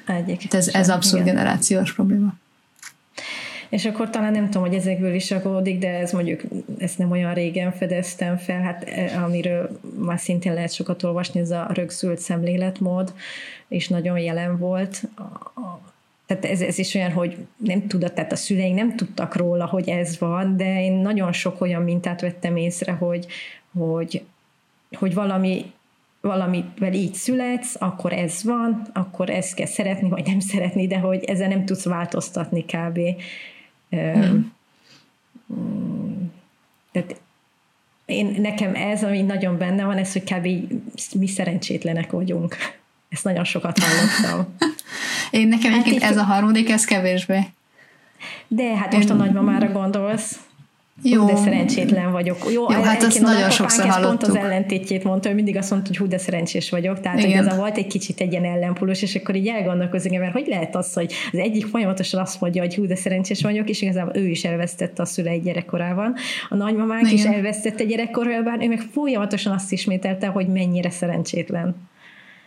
Egyik. Ez, ez abszolút Igen. generációs probléma és akkor talán nem tudom, hogy ezekből is aggódik, de ez mondjuk, ezt nem olyan régen fedeztem fel, hát e, amiről már szintén lehet sokat olvasni, ez a rögzült szemléletmód, és nagyon jelen volt. tehát ez, ez is olyan, hogy nem tudott, tehát a szüleink nem tudtak róla, hogy ez van, de én nagyon sok olyan mintát vettem észre, hogy, hogy, hogy valami valamivel így születsz, akkor ez van, akkor ezt kell szeretni, vagy nem szeretni, de hogy ezzel nem tudsz változtatni kb. Hmm. Tehát én, nekem ez, ami nagyon benne van, ez, hogy kb. mi szerencsétlenek vagyunk. Ezt nagyon sokat hallottam. Én nekem hát ez a harmadik, ez kevésbé. De hát most a nagymamára gondolsz. Jó. Hú, de szerencsétlen vagyok. Jó, Jó hát ezt nagyon sokszor hallottuk. pont az ellentétjét mondta, hogy mindig azt mondta, hogy hú, de szerencsés vagyok. Tehát, Igen. hogy ez a volt egy kicsit egy ilyen ellenpulus, és akkor így elgondolkozik, mert hogy lehet az, hogy az egyik folyamatosan azt mondja, hogy hú, de szerencsés vagyok, és igazából ő is elvesztette a szülei gyerekkorában. A nagymamák Igen. is elvesztette gyerekkorában, ő meg folyamatosan azt ismételte, hogy mennyire szerencsétlen.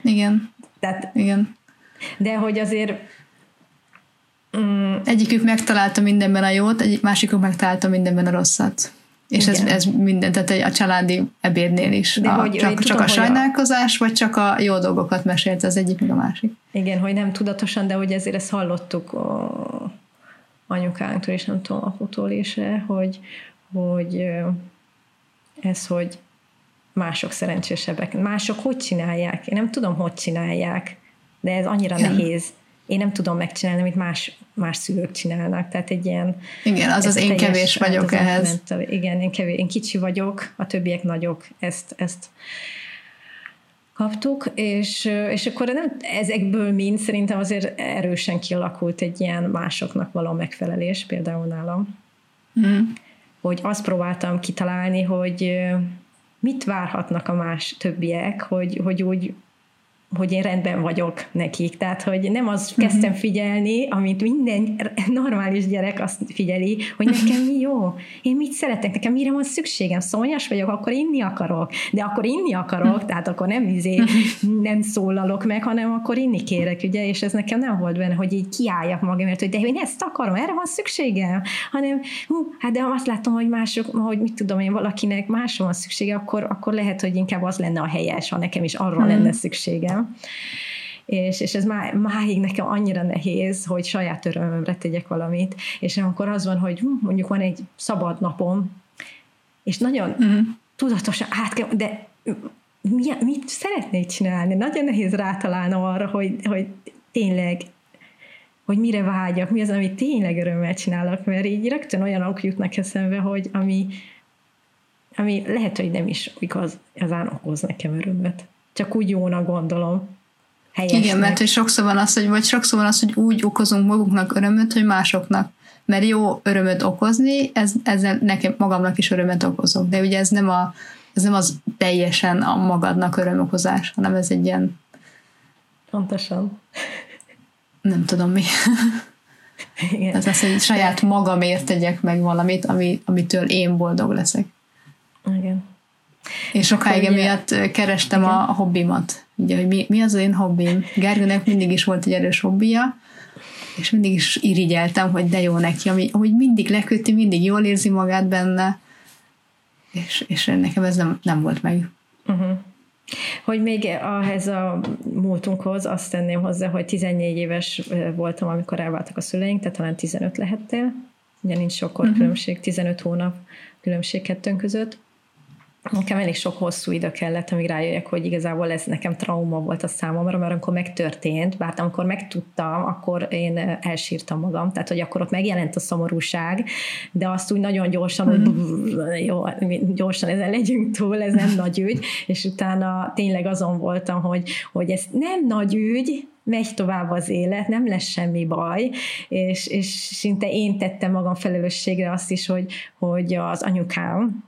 Igen. Tehát, Igen. De hogy azért Mm. Egyikük megtalálta mindenben a jót, egyik másikuk megtalálta mindenben a rosszat. És ez, ez minden, tehát a családi ebédnél is. De a, hogy csak, csak tudom, a sajnálkozás, a... vagy csak a jó dolgokat mesélt az egyik, meg a másik. Igen, hogy nem tudatosan, de hogy ezért ezt hallottuk a anyukánktól, és nem tudom, aputól is, hogy, hogy ez, hogy mások szerencsésebbek. Mások hogy csinálják? Én nem tudom, hogy csinálják, de ez annyira Igen. nehéz én nem tudom megcsinálni, amit más, más szülők csinálnak. Tehát egy ilyen... Igen, az az én kevés vagyok ehhez. Mental, igen, én, kevés, én kicsi vagyok, a többiek nagyok. Ezt, ezt kaptuk, és, és akkor nem, ezekből mind szerintem azért erősen kialakult egy ilyen másoknak való megfelelés, például nálam. Mm. Hogy azt próbáltam kitalálni, hogy mit várhatnak a más többiek, hogy, hogy úgy hogy én rendben vagyok nekik. Tehát, hogy nem az uh-huh. kezdtem figyelni, amit minden normális gyerek azt figyeli, hogy nekem mi jó, én mit szeretek, nekem mire van szükségem, szonyas vagyok, akkor inni akarok, de akkor inni akarok, uh-huh. tehát akkor nem izé, nem szólalok meg, hanem akkor inni kérek, ugye, és ez nekem nem volt benne, hogy így kiálljak magamért, hogy de én ezt akarom, erre van szükségem, hanem hú, hát de azt látom, hogy mások, hogy mit tudom én, valakinek másra van szüksége, akkor, akkor lehet, hogy inkább az lenne a helyes, ha nekem is arra uh-huh. lenne szükségem és, és ez má, máig nekem annyira nehéz, hogy saját örömömre tegyek valamit, és amikor az van, hogy hm, mondjuk van egy szabad napom, és nagyon mm. tudatosan át kell, de mi, mit szeretnék csinálni? Nagyon nehéz rátalálnom arra, hogy, hogy tényleg hogy mire vágyak, mi az, amit tényleg örömmel csinálok, mert így rögtön olyanok jutnak eszembe, hogy ami, ami lehet, hogy nem is igaz, azán okoz nekem örömöt csak úgy jónak gondolom. Helyesnek. Igen, mert hogy sokszor van az, hogy, vagy sokszor van az, hogy úgy okozunk magunknak örömöt, hogy másoknak. Mert jó örömöt okozni, ez, ezzel nekem magamnak is örömet okozok. De ugye ez nem, a, ez nem az teljesen a magadnak örömokozás, hanem ez egy ilyen... Pontosan. Nem tudom mi. Igen. Ez az, hogy saját magamért tegyek meg valamit, ami, amitől én boldog leszek. Igen. És sokáig emiatt kerestem Igen. a hobbimat. Ugye, hogy mi, mi az én hobbim. Gergőnek mindig is volt egy erős hobbija, és mindig is irigyeltem, hogy de jó neki, ami, hogy mindig leköti, mindig jól érzi magát benne, és, és nekem ez nem, nem volt meg. Uh-huh. Hogy még ehhez a múltunkhoz azt tenném hozzá, hogy 14 éves voltam, amikor elváltak a szüleink, tehát talán 15 lehettél, ugye nincs sokkor uh-huh. különbség, 15 hónap különbség kettőnk között, nekem elég sok hosszú idő kellett, amíg rájöjjek, hogy igazából ez nekem trauma volt a számomra, mert amikor megtörtént, bár amikor megtudtam, akkor én elsírtam magam, tehát hogy akkor ott megjelent a szomorúság, de azt úgy nagyon gyorsan, hogy mm. jó, gyorsan ezen legyünk túl, ez nem nagy ügy, és utána tényleg azon voltam, hogy, hogy ez nem nagy ügy, megy tovább az élet, nem lesz semmi baj, és, és szinte én tettem magam felelősségre azt is, hogy, hogy az anyukám,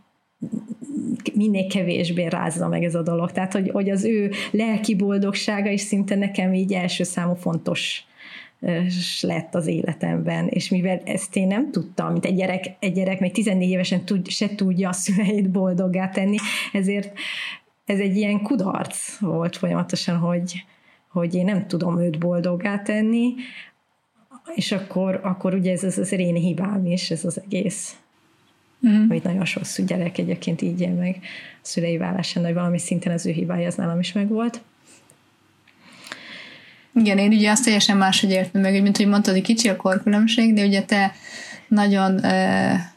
minél kevésbé rázza meg ez a dolog. Tehát, hogy, hogy az ő lelki boldogsága is szinte nekem így első számú fontos lett az életemben, és mivel ezt én nem tudtam, mint egy gyerek, egy gyerek még 14 évesen tud, se tudja a szüleit boldoggá tenni, ezért ez egy ilyen kudarc volt folyamatosan, hogy, hogy én nem tudom őt boldoggá tenni, és akkor, akkor ugye ez az, az én hibám is, ez az egész mm. amit nagyon sokszor gyerek egyébként így él meg a szülei vállásán, hogy valami szinten az ő hibája az nálam is megvolt. Igen, én ugye azt teljesen máshogy értem meg, mint hogy mondtad, hogy kicsi a korkülönbség, de ugye te nagyon e,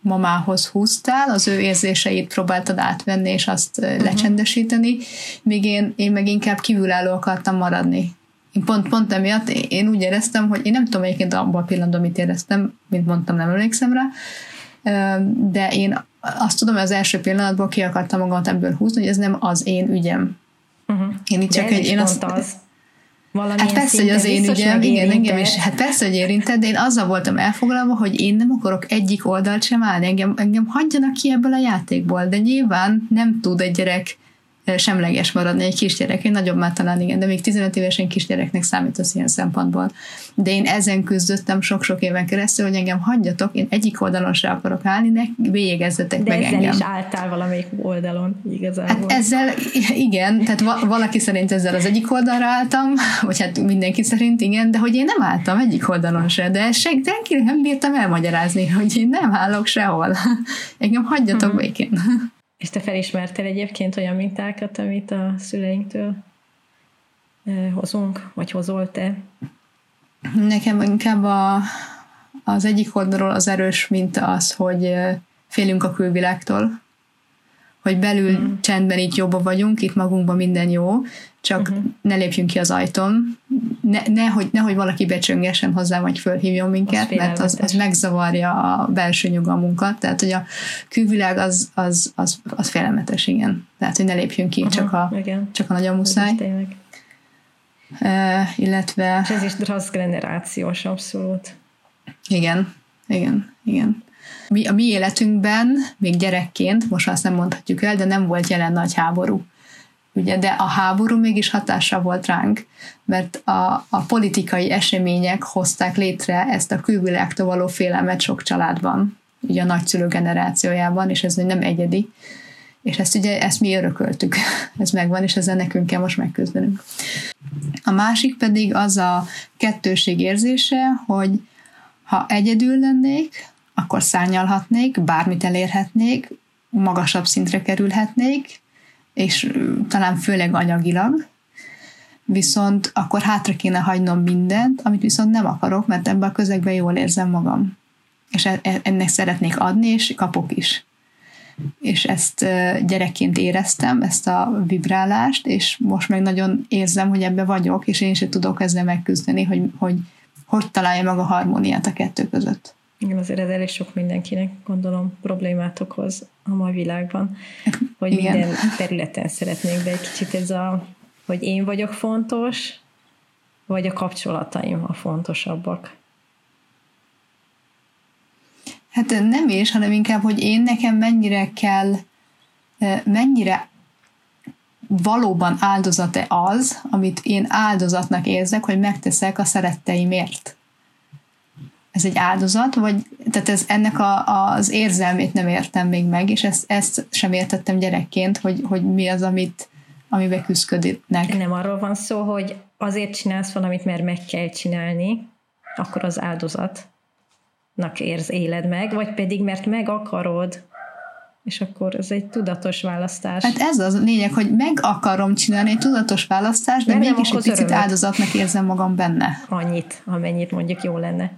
mamához húztál, az ő érzéseit próbáltad átvenni, és azt uh-huh. lecsendesíteni, míg én, én meg inkább kívülálló akartam maradni. Én pont, pont emiatt én úgy éreztem, hogy én nem tudom egyébként abban a pillanatban, mit éreztem, mint mondtam, nem emlékszem rá, de én azt tudom, hogy az első pillanatból ki akartam magamat ebből húzni, hogy ez nem az én ügyem. Uh-huh. Én itt csak egy, én azt, az. Hát persze, hogy az én ügyem, igen, engem is, hát persze, hogy érintett, de én azzal voltam elfoglalva, hogy én nem akarok egyik oldalt sem állni, engem, engem hagyjanak ki ebből a játékból, de nyilván nem tud egy gyerek semleges maradni egy kisgyerek. Én nagyobb már talán igen, de még 15 évesen kisgyereknek számít az ilyen szempontból. De én ezen küzdöttem sok-sok éven keresztül, hogy engem hagyjatok, én egyik oldalon se akarok állni, ne végezzetek de meg ezzel engem. is álltál valamelyik oldalon igazából. Hát ezzel, igen, tehát va- valaki szerint ezzel az egyik oldalra álltam, vagy hát mindenki szerint igen, de hogy én nem álltam egyik oldalon se, de senki nem bírtam elmagyarázni, hogy én nem állok sehol. Engem hagyjatok hmm. békén. És te felismertél egyébként olyan mintákat, amit a szüleinktől hozunk, vagy hozol te? Nekem inkább a, az egyik oldalról az erős minta az, hogy félünk a külvilágtól, hogy belül mm. csendben itt jobban vagyunk, itt magunkban minden jó, csak uh-huh. ne lépjünk ki az ajtón, ne, nehogy, nehogy valaki becsöngessen hozzá, vagy fölhívjon minket, az mert az, az megzavarja a belső nyugalmunkat, tehát hogy a külvilág az, az, az, az félelmetes, igen. Tehát, hogy ne lépjünk ki, uh-huh. csak, a, igen. csak a nagyon muszáj. Uh, illetve... És ez is transgenerációs, abszolút. Igen, igen, igen. Mi, a mi életünkben, még gyerekként, most azt nem mondhatjuk el, de nem volt jelen nagy háború ugye, de a háború mégis hatással volt ránk, mert a, a politikai események hozták létre ezt a külvilágtól való félelmet sok családban, ugye a nagyszülő generációjában, és ez nem egyedi. És ezt ugye, ezt mi örököltük. ez megvan, és ezzel nekünk kell most megküzdenünk. A másik pedig az a kettőség érzése, hogy ha egyedül lennék, akkor szárnyalhatnék, bármit elérhetnék, magasabb szintre kerülhetnék, és talán főleg anyagilag, viszont akkor hátra kéne hagynom mindent, amit viszont nem akarok, mert ebben a közegben jól érzem magam. És e, e, ennek szeretnék adni, és kapok is. És ezt gyerekként éreztem, ezt a vibrálást, és most meg nagyon érzem, hogy ebbe vagyok, és én sem tudok ezzel megküzdeni, hogy hogy, hogy találja meg a harmóniát a kettő között. Igen, azért ez elég sok mindenkinek, gondolom, problémát okoz a mai világban, hogy Igen. minden területen szeretnék, de egy kicsit ez a, hogy én vagyok fontos, vagy a kapcsolataim a fontosabbak. Hát nem is, hanem inkább, hogy én nekem mennyire kell, mennyire valóban áldozat-e az, amit én áldozatnak érzek, hogy megteszek a szeretteimért ez egy áldozat, vagy tehát ez, ennek a, az érzelmét nem értem még meg, és ezt, ezt sem értettem gyerekként, hogy, hogy mi az, amit, amibe küzdködnek. Nem arról van szó, hogy azért csinálsz valamit, mert meg kell csinálni, akkor az áldozatnak érz éled meg, vagy pedig mert meg akarod, és akkor ez egy tudatos választás. Hát ez az a lényeg, hogy meg akarom csinálni egy tudatos választást, de, de mégis egy picit örömet. áldozatnak érzem magam benne. Annyit, amennyit mondjuk jó lenne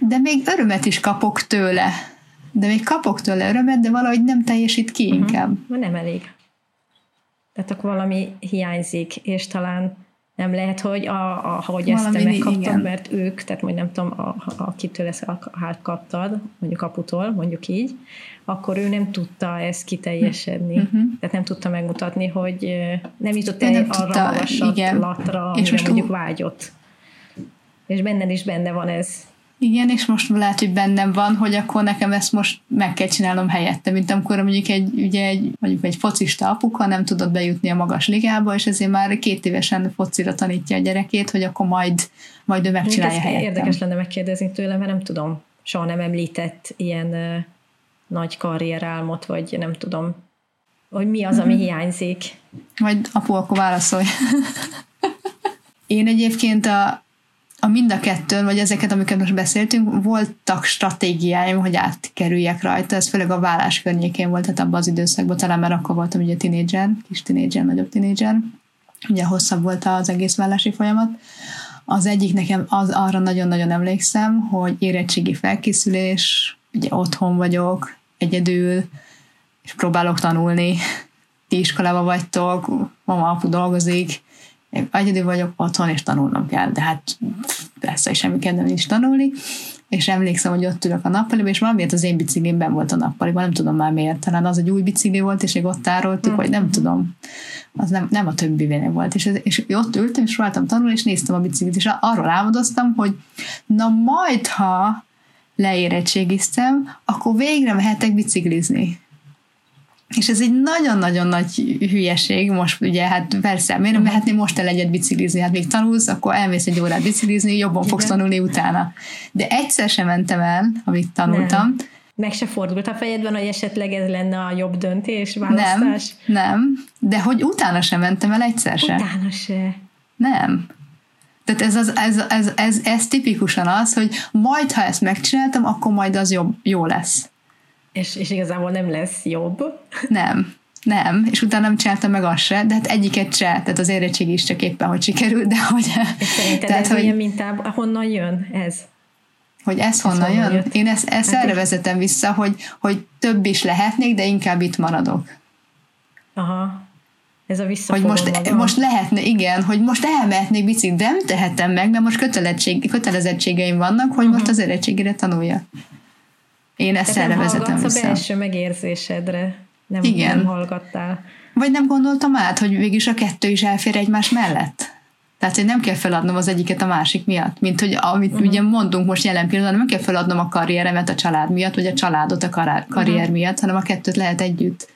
de még örömet is kapok tőle. De még kapok tőle örömet, de valahogy nem teljesít ki uh-huh. inkább. Nem elég. Tehát akkor valami hiányzik, és talán nem lehet, hogy a, a, ahogy ezt te megkaptad, igen. mert ők, tehát mondjuk nem tudom, a, a, akitől ezt hát kaptad, mondjuk aputól, mondjuk így, akkor ő nem tudta ezt kiteljesedni. Uh-huh. Tehát nem tudta megmutatni, hogy nem jutott el arra tudta, a latra, és most mondjuk vágyott. És benned is benne van ez. Igen, és most lehet, hogy bennem van, hogy akkor nekem ezt most meg kell csinálnom helyette, mint amikor mondjuk egy, ugye egy, mondjuk egy focista apuka nem tudott bejutni a magas ligába, és ezért már két évesen focira tanítja a gyerekét, hogy akkor majd, majd ő megcsinálja helyette. Érdekes lenne megkérdezni tőle, mert nem tudom, soha nem említett ilyen uh, nagy karrierálmot, vagy nem tudom, hogy mi az, ami mm-hmm. hiányzik. Majd apu, akkor válaszolj. Én egyébként a mind a kettőn, vagy ezeket, amiket most beszéltünk, voltak stratégiáim, hogy átkerüljek rajta, ez főleg a vállás környékén volt, tehát abban az időszakban, talán már akkor voltam ugye tinédzser, kis tinédzser, nagyobb tinédzser, ugye hosszabb volt az egész vállási folyamat. Az egyik nekem az, arra nagyon-nagyon emlékszem, hogy érettségi felkészülés, ugye otthon vagyok, egyedül, és próbálok tanulni, ti iskolában vagytok, mama, apu dolgozik, én egyedül vagyok otthon, és tanulnom kell, de hát persze, semmi kedvem nincs tanulni, és emlékszem, hogy ott ülök a nappaliban, és valamiért az én biciklimben volt a nappaliban, nem tudom már miért, talán az egy új bicikli volt, és még ott tároltuk, mm. vagy nem tudom, az nem, nem a többi véne volt, és, és ott ültem, és próbáltam tanulni, és néztem a biciklit, és arról álmodoztam, hogy na majd, ha leérettségiztem, akkor végre mehetek biciklizni. És ez egy nagyon-nagyon nagy hülyeség, most ugye, hát persze, miért nem mehetné most el egyet biciklizni, hát még tanulsz, akkor elmész egy órát biciklizni, jobban fogsz Igen. tanulni utána. De egyszer sem mentem el, amíg tanultam. Nem. Meg se fordult a fejedben, hogy esetleg ez lenne a jobb döntés, választás? Nem, nem, de hogy utána sem mentem el egyszer sem. Utána se. Nem. Tehát ez, az, ez, ez, ez, ez tipikusan az, hogy majd, ha ezt megcsináltam, akkor majd az jobb, jó lesz. És, és igazából nem lesz jobb. Nem. Nem, és utána nem csináltam meg azt se, de hát egyiket se, tehát az érettség is csak éppen, hogy sikerült, de hogy... És szerinted tehát, ez hogy, ilyen mintább, honnan jön ez? Hogy ez honnan, ez honnan jön? Jött? Én ezt, ezt hát erre vezetem vissza, hogy, hogy több is lehetnék, de inkább itt maradok. Aha. Ez a hogy most, maga. most lehetne, igen, hogy most elmehetnék biciklit, de nem tehetem meg, mert most kötelezettségeim vannak, hogy uh-huh. most az érettségére tanulja. Én ezt erre vezetem vissza. a belső megérzésedre. Nem, Igen. nem hallgattál. Vagy nem gondoltam át, hogy végülis a kettő is elfér egymás mellett? Tehát, hogy nem kell feladnom az egyiket a másik miatt, mint hogy amit uh-huh. ugye mondunk most jelen pillanatban, nem kell feladnom a karrieremet a család miatt, vagy a családot a karrier uh-huh. miatt, hanem a kettőt lehet együtt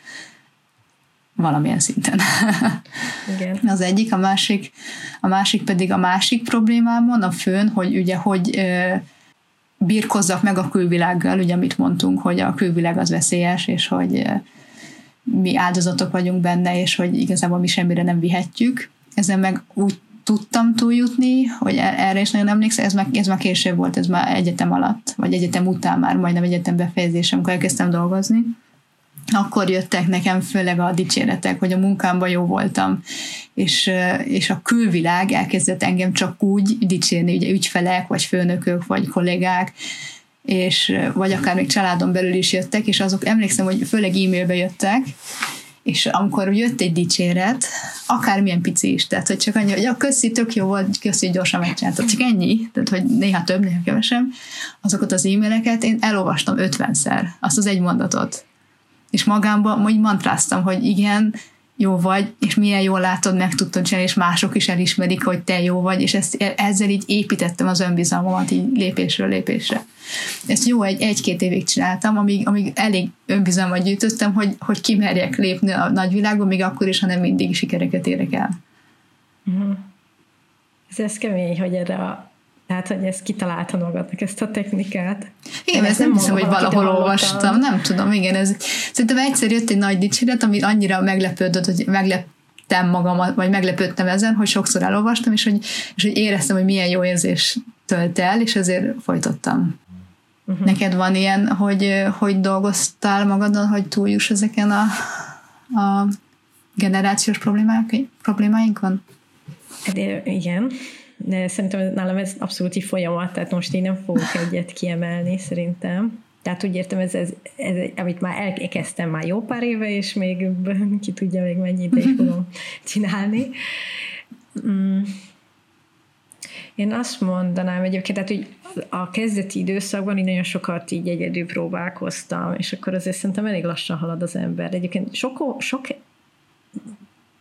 valamilyen szinten. Igen. Az egyik, a másik, a másik pedig a másik problémámon, a főn, hogy ugye hogy birkozzak meg a külvilággal, ugye amit mondtunk, hogy a külvilág az veszélyes, és hogy ö, mi áldozatok vagyunk benne, és hogy igazából mi semmire nem vihetjük. Ezen meg úgy tudtam túljutni, hogy e-, erre is nagyon emlékszem, ez már, ez már később volt, ez már egyetem alatt, vagy egyetem után már, majdnem egyetem befejezésem, amikor elkezdtem dolgozni akkor jöttek nekem főleg a dicséretek, hogy a munkámban jó voltam, és, és a külvilág elkezdett engem csak úgy dicsérni, ugye ügyfelek, vagy főnökök, vagy kollégák, és vagy akár még családon belül is jöttek, és azok emlékszem, hogy főleg e-mailbe jöttek, és amikor jött egy dicséret, akármilyen pici is, tehát hogy csak annyi, hogy a köszi, tök jó volt, köszi, gyorsan megcsináltad, csak ennyi, tehát hogy néha több, néha kevesebb, azokat az e-maileket én elolvastam ötvenszer, azt az egy mondatot és magámban úgy mantráztam, hogy igen, jó vagy, és milyen jól látod, meg tudtad csinálni, és mások is elismerik, hogy te jó vagy, és ezt, ezzel így építettem az önbizalmamat így lépésről lépésre. Ezt jó egy, egy-két évig csináltam, amíg, amíg elég önbizalmat gyűjtöttem, hogy, hogy kimerjek lépni a nagyvilágban, még akkor is, ha nem mindig sikereket érek el. Uh-huh. Ez, ez kemény, hogy erre a tehát, hogy ezt kitalálta magadnak, ezt a technikát. Igen, ezt nem hiszem, hogy valahol olvastam, nem tudom, igen, ez, szerintem egyszer jött egy nagy dicséret, ami annyira meglepődött, hogy megleptem magamat, vagy meglepődtem ezen, hogy sokszor elolvastam, és hogy, és hogy éreztem, hogy milyen jó érzés tölt el, és ezért folytottam. Uh-huh. Neked van ilyen, hogy hogy dolgoztál magadon, hogy túljuss ezeken a, a generációs problémáinkon? Hát igen, de szerintem nálam ez abszolút egy folyamat, tehát most én nem fogok egyet kiemelni szerintem. Tehát úgy értem, ez, ez, ez, amit már elkezdtem már jó pár éve, és még ki tudja még mennyi ideig fogom csinálni. Mm. Én azt mondanám egyébként, tehát, hogy a kezdeti időszakban így nagyon sokat így egyedül próbálkoztam, és akkor azért szerintem elég lassan halad az ember. Egyébként sok, sok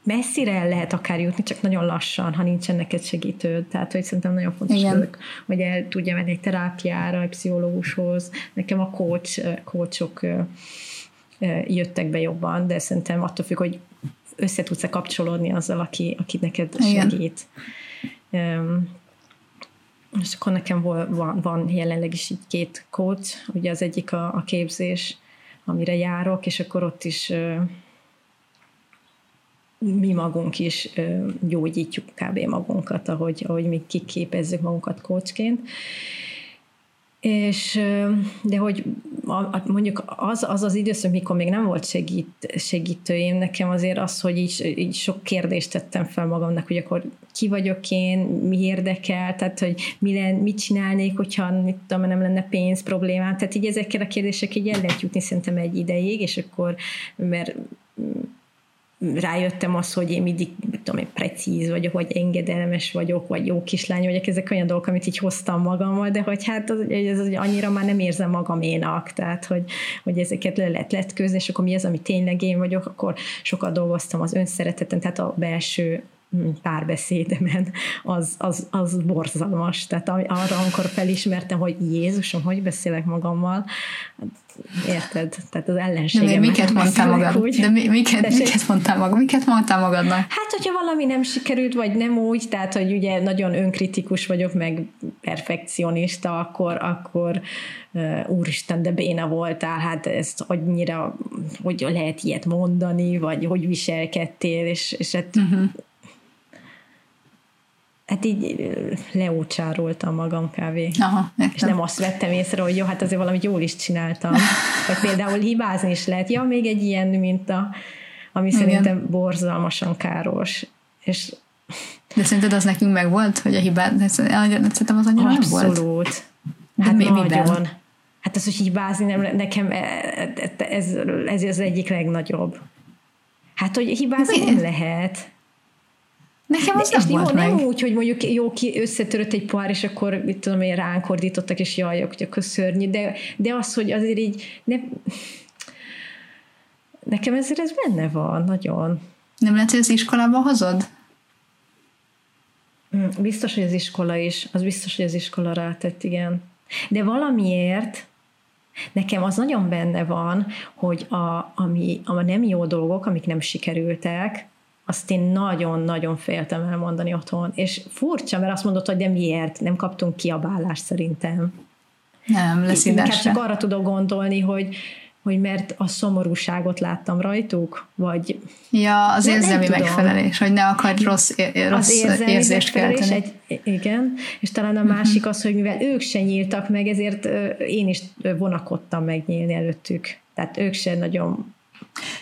messzire el lehet akár jutni, csak nagyon lassan, ha nincsen neked segítőd. Tehát, hogy szerintem nagyon fontos, Igen. hogy el tudja menni egy terápiára, egy pszichológushoz. Nekem a coach, coachok jöttek be jobban, de szerintem attól függ, hogy össze tudsz-e kapcsolódni azzal, aki, aki neked Igen. segít. Um, és akkor nekem van, van jelenleg is így két coach, ugye az egyik a, a képzés, amire járok, és akkor ott is mi magunk is gyógyítjuk kb. magunkat, ahogy, ahogy mi kiképezzük magunkat coachként. És, de hogy mondjuk az, az az időszak, mikor még nem volt segít, segítőim, nekem azért az, hogy így, így sok kérdést tettem fel magamnak, hogy akkor ki vagyok én, mi érdekel, tehát hogy mi len, mit csinálnék, hogyha mit tudom, nem lenne pénz problémám. Tehát így ezekkel a kérdések így el lehet jutni szerintem egy ideig, és akkor, mert rájöttem az, hogy én mindig, tudom én, precíz vagyok, vagy engedelmes vagyok, vagy jó kislány vagyok, ezek olyan dolgok, amit így hoztam magammal, de hogy hát az, ez, az, annyira már nem érzem magaménak, tehát hogy, hogy ezeket le lehet letközni, és akkor mi az, ami tényleg én vagyok, akkor sokat dolgoztam az önszereteten, tehát a belső párbeszédemen, az, az, az borzalmas. Tehát arra, amikor felismertem, hogy Jézusom, hogy beszélek magammal, érted? Tehát az ellenségem. De miket mondtál magad? Úgy. De mi, miket, miket mondtál magad? Miket mondtál magadnak? Hát, hogyha valami nem sikerült, vagy nem úgy, tehát, hogy ugye nagyon önkritikus vagyok, meg perfekcionista, akkor, akkor úristen, de béna voltál, hát ezt annyira, hogy lehet ilyet mondani, vagy hogy viselkedtél, és, és hát uh-huh hát így leúcsároltam magam kávé. Aha, és nem azt vettem észre, hogy jó, hát azért valamit jól is csináltam. Vagy például hibázni is lehet. Ja, még egy ilyen minta, ami Igen. szerintem borzalmasan káros. És de szerinted az nekünk meg volt, hogy a hibát, szerintem az annyira Abszolút. nem volt. De hát mi, nagyon. Miben? Hát az, hogy hibázni nem, nekem e, e, e, ez, ez az egyik legnagyobb. Hát, hogy hibázni nem lehet. Nekem az nem volt jó, meg. Nem úgy, hogy mondjuk jó, ki összetörött egy pohár, és akkor mit tudom én, ránk ordítottak, és jaj, akkor szörnyű, de, de az, hogy azért így ne, nekem ezért ez benne van, nagyon. Nem lehet, hogy az iskolába hozod? Mm, biztos, hogy az iskola is, az biztos, hogy az iskola rátett, igen. De valamiért nekem az nagyon benne van, hogy a, ami, a nem jó dolgok, amik nem sikerültek, azt én nagyon-nagyon féltem elmondani otthon. És furcsa, mert azt mondott, hogy de miért? Nem kaptunk kiabálást szerintem. Nem, lesz Inkább csak arra tudok gondolni, hogy, hogy mert a szomorúságot láttam rajtuk, vagy... Ja, az érzelmi megfelelés, hogy ne akarj rossz, rossz az érzést kelteni. Egy, igen, és talán a másik az, hogy mivel ők se nyíltak meg, ezért én is vonakodtam megnyílni előttük. Tehát ők se nagyon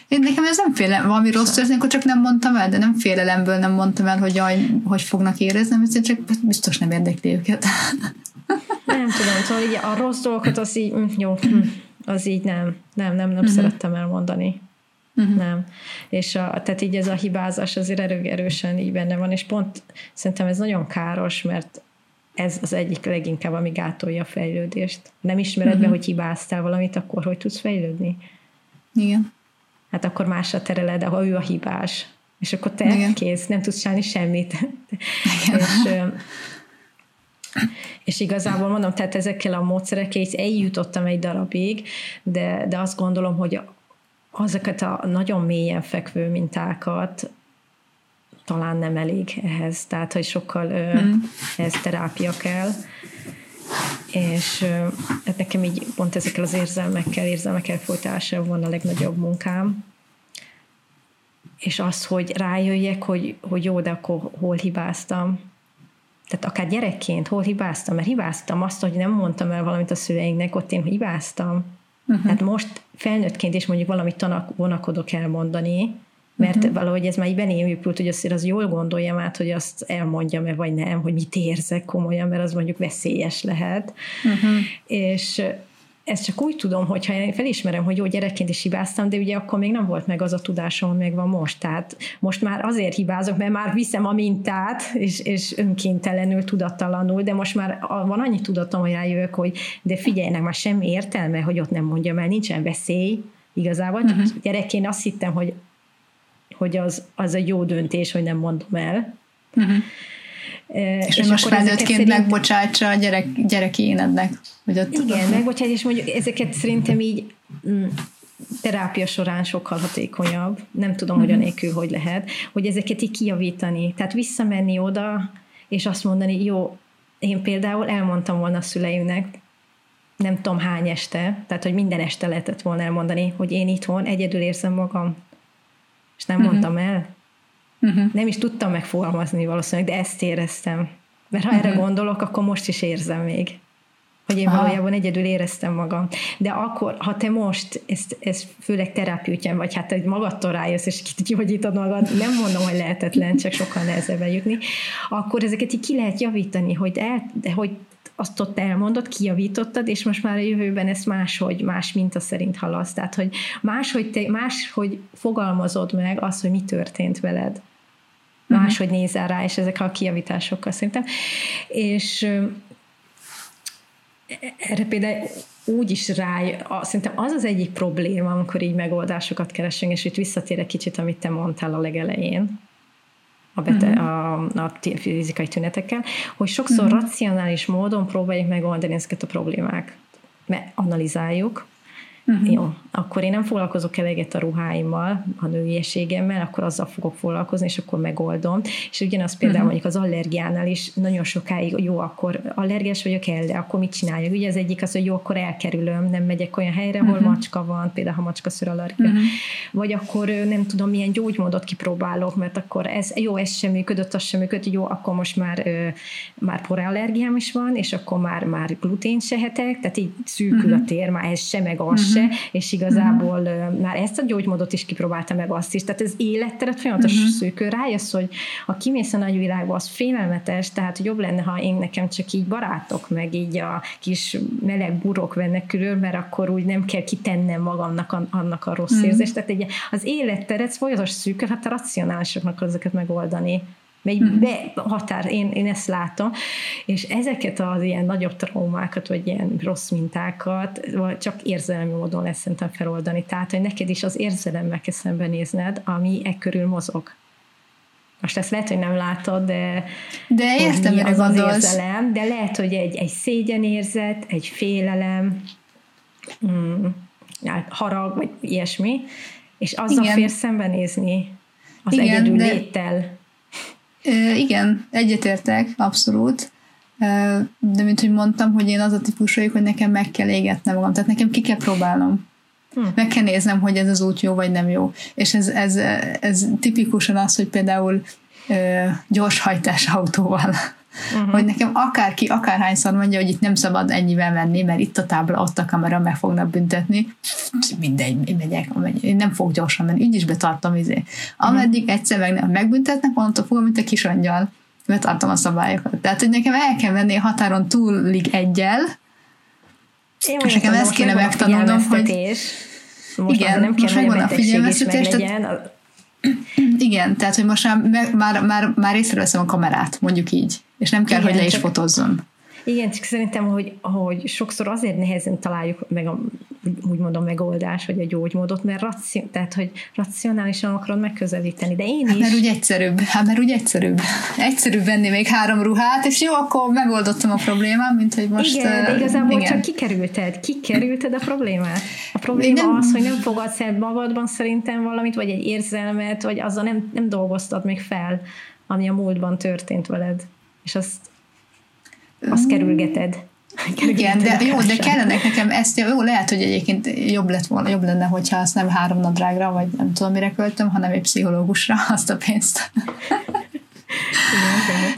én nekem ez nem félelem, valami rossz történik, akkor csak nem mondtam el, de nem félelemből nem mondtam el, hogy jaj, hogy fognak érezni, mert csak biztos nem érdekli őket. Nem tudom, szóval így a rossz dolgokat az így, mm, jó, mm, az így nem, nem, nem, nem uh-huh. szerettem elmondani. Uh-huh. Nem. És a, tehát így ez a hibázás azért erő, erősen így benne van, és pont szerintem ez nagyon káros, mert ez az egyik leginkább, ami gátolja a fejlődést. Nem ismered uh-huh. be, hogy hibáztál valamit, akkor hogy tudsz fejlődni? Igen hát akkor másra tereled, ahol ő a hibás. És akkor te Igen. kész, nem tudsz csinálni semmit. Igen. és, és igazából mondom, tehát ezekkel a módszerekkel így eljutottam egy darabig, de, de azt gondolom, hogy azokat a nagyon mélyen fekvő mintákat talán nem elég ehhez, tehát hogy sokkal mm. ez terápia kell és hát nekem így pont ezekkel az érzelmekkel, érzelmek elfolytása van a legnagyobb munkám, és az, hogy rájöjjek, hogy, hogy jó, de akkor hol hibáztam. Tehát akár gyerekként hol hibáztam, mert hibáztam azt, hogy nem mondtam el valamit a szüleinknek, ott én hibáztam. Uh-huh. Tehát most felnőttként is mondjuk valamit tanak, vonakodok elmondani, mert uh-huh. valahogy ez már így beném épült, hogy azért az jól gondoljam át, hogy azt elmondjam-e, vagy nem, hogy mit érzek komolyan, mert az mondjuk veszélyes lehet. Uh-huh. És ezt csak úgy tudom, hogyha én felismerem, hogy jó gyerekként is hibáztam, de ugye akkor még nem volt meg az a tudásom, meg van most. Tehát most már azért hibázok, mert már viszem a mintát, és, és önkéntelenül, tudattalanul, de most már van annyi tudatom, hogy rájövök, hogy de figyeljenek, már semmi értelme, hogy ott nem mondjam el, nincsen veszély, igazából. Uh-huh. Gyerekként azt hittem, hogy hogy az, az egy jó döntés, hogy nem mondom el. Uh-huh. És, és most felnőttként szerint... megbocsátsa a gyerek, gyereki énednek. Hogy ott Igen, megbocsát, és mondjuk ezeket szerintem így mm, terápia során sokkal hatékonyabb. Nem tudom, uh-huh. hogy a nélkül hogy lehet, hogy ezeket így kijavítani. Tehát visszamenni oda, és azt mondani, jó, én például elmondtam volna a szüleimnek, nem tudom hány este, tehát hogy minden este lehetett volna elmondani, hogy én itthon egyedül érzem magam és nem uh-huh. mondtam el. Uh-huh. Nem is tudtam megfogalmazni valószínűleg, de ezt éreztem. Mert ha uh-huh. erre gondolok, akkor most is érzem még. hogy én Aha. valójában egyedül éreztem magam. De akkor, ha te most, ezt, ezt főleg terápiútján vagy, hát egy magadtól rájössz, és kigyógyítod magad, nem mondom, hogy lehetetlen, csak sokkal nehezebb jutni, akkor ezeket így ki lehet javítani, hogy, el, hogy azt ott elmondod, kijavítottad, és most már a jövőben ezt máshogy, más minta szerint hallasz. Tehát, hogy máshogy, te, máshogy fogalmazod meg azt, hogy mi történt veled. Mhm. Máshogy uh-huh. nézel rá, és ezek a kijavításokkal szerintem. És erre például úgy is rá, szerintem az az egyik probléma, amikor így megoldásokat keresünk, és itt visszatérek kicsit, amit te mondtál a legelején, a, bete, uh-huh. a, a fizikai tünetekkel, hogy sokszor uh-huh. racionális módon próbáljuk megoldani ezeket a problémák. Mert analizáljuk, Uh-huh. Jó, akkor én nem foglalkozok eleget a ruháimmal, a nőiességemmel, akkor azzal fogok foglalkozni, és akkor megoldom. És ugyanaz például uh-huh. mondjuk az allergiánál is nagyon sokáig, jó, akkor allergiás vagyok el, de akkor mit csináljak? Ugye az egyik az, hogy jó, akkor elkerülöm, nem megyek olyan helyre, ahol uh-huh. macska van, például ha macska allergia. Uh-huh. Vagy akkor nem tudom, milyen gyógymódot kipróbálok, mert akkor ez, jó, ez sem működött, az sem működött, jó, akkor most már, már porallergiám is van, és akkor már, már glutén se hetek, tehát így szűkül uh-huh. a tér, már ez se, meg az uh-huh. se, és igazából uh-huh. már ezt a gyógymódot is kipróbáltam meg azt is. Tehát ez életteret folyamatos uh-huh. szűkő. Rájössz, hogy a kimész a nagyvilágba, az félelmetes, tehát jobb lenne, ha én nekem csak így barátok, meg így a kis meleg burok vennek körül, mert akkor úgy nem kell kitennem magamnak a, annak a rossz uh-huh. érzést. Tehát egy, az életteret folyamatos szűkő, hát a racionálisoknak ezeket megoldani megy uh-huh. be határ, én, én ezt látom, és ezeket az ilyen nagyobb traumákat, vagy ilyen rossz mintákat csak érzelmi módon lesz szerintem feloldani. Tehát, hogy neked is az érzelemmel kell szembenézned, ami e körül mozog. Most ezt lehet, hogy nem látod, de, de értem, mi az, az érzelem, de lehet, hogy egy, egy szégyenérzet, egy félelem, mm, harag, vagy ilyesmi, és azzal Igen. fér szembenézni az Igen, egyedül de... léttel igen, egyetértek, abszolút. De mint hogy mondtam, hogy én az a típus vagyok, hogy nekem meg kell égetnem magam, tehát nekem ki kell próbálnom. Hm. Meg kell néznem, hogy ez az út jó vagy nem jó. És ez, ez, ez tipikusan az, hogy például gyors hajtás autóval uh-huh. hogy nekem akárki, akárhányszor mondja, hogy itt nem szabad ennyivel menni, mert itt a tábla, ott a kamera, meg fognak büntetni. Mindegy, megyek, ameddig. én nem fog gyorsan menni, így is betartom izé. Ameddig uh-huh. egyszer meg nem megbüntetnek, onnantól fogom, mint a kis angyal, betartom a szabályokat. Tehát, hogy nekem el kell menni a határon túlig egyel, én és nekem ezt kéne megtanulnom, hogy most igen, nem kell, hogy a figyelmeztetés, tehát, igen, tehát, hogy most már, már, már, már észreveszem a kamerát, mondjuk így, és nem kell, Igen, hogy le is fotozzon. Igen, csak szerintem, hogy, hogy sokszor azért nehezen találjuk meg a, úgymond a megoldás, vagy a gyógymódot, mert raci, tehát, hogy racionálisan akarod megközelíteni, de én hát, is... Mert úgy egyszerűbb, hát mert úgy egyszerűbb. Egyszerűbb venni még három ruhát, és jó, akkor megoldottam a problémát, mint hogy most... Igen, de igazából igen. csak kikerülted, kikerülted a problémát. A probléma nem... az, hogy nem fogadsz el magadban szerintem valamit, vagy egy érzelmet, vagy azzal nem, nem dolgoztad még fel, ami a múltban történt veled. És azt azt kerülgeted. Igen, de jó, de kellene nekem ezt, jó, lehet, hogy egyébként jobb lett volna, jobb lenne, hogyha azt nem három nadrágra, vagy nem tudom mire költöm, hanem egy pszichológusra azt a pénzt.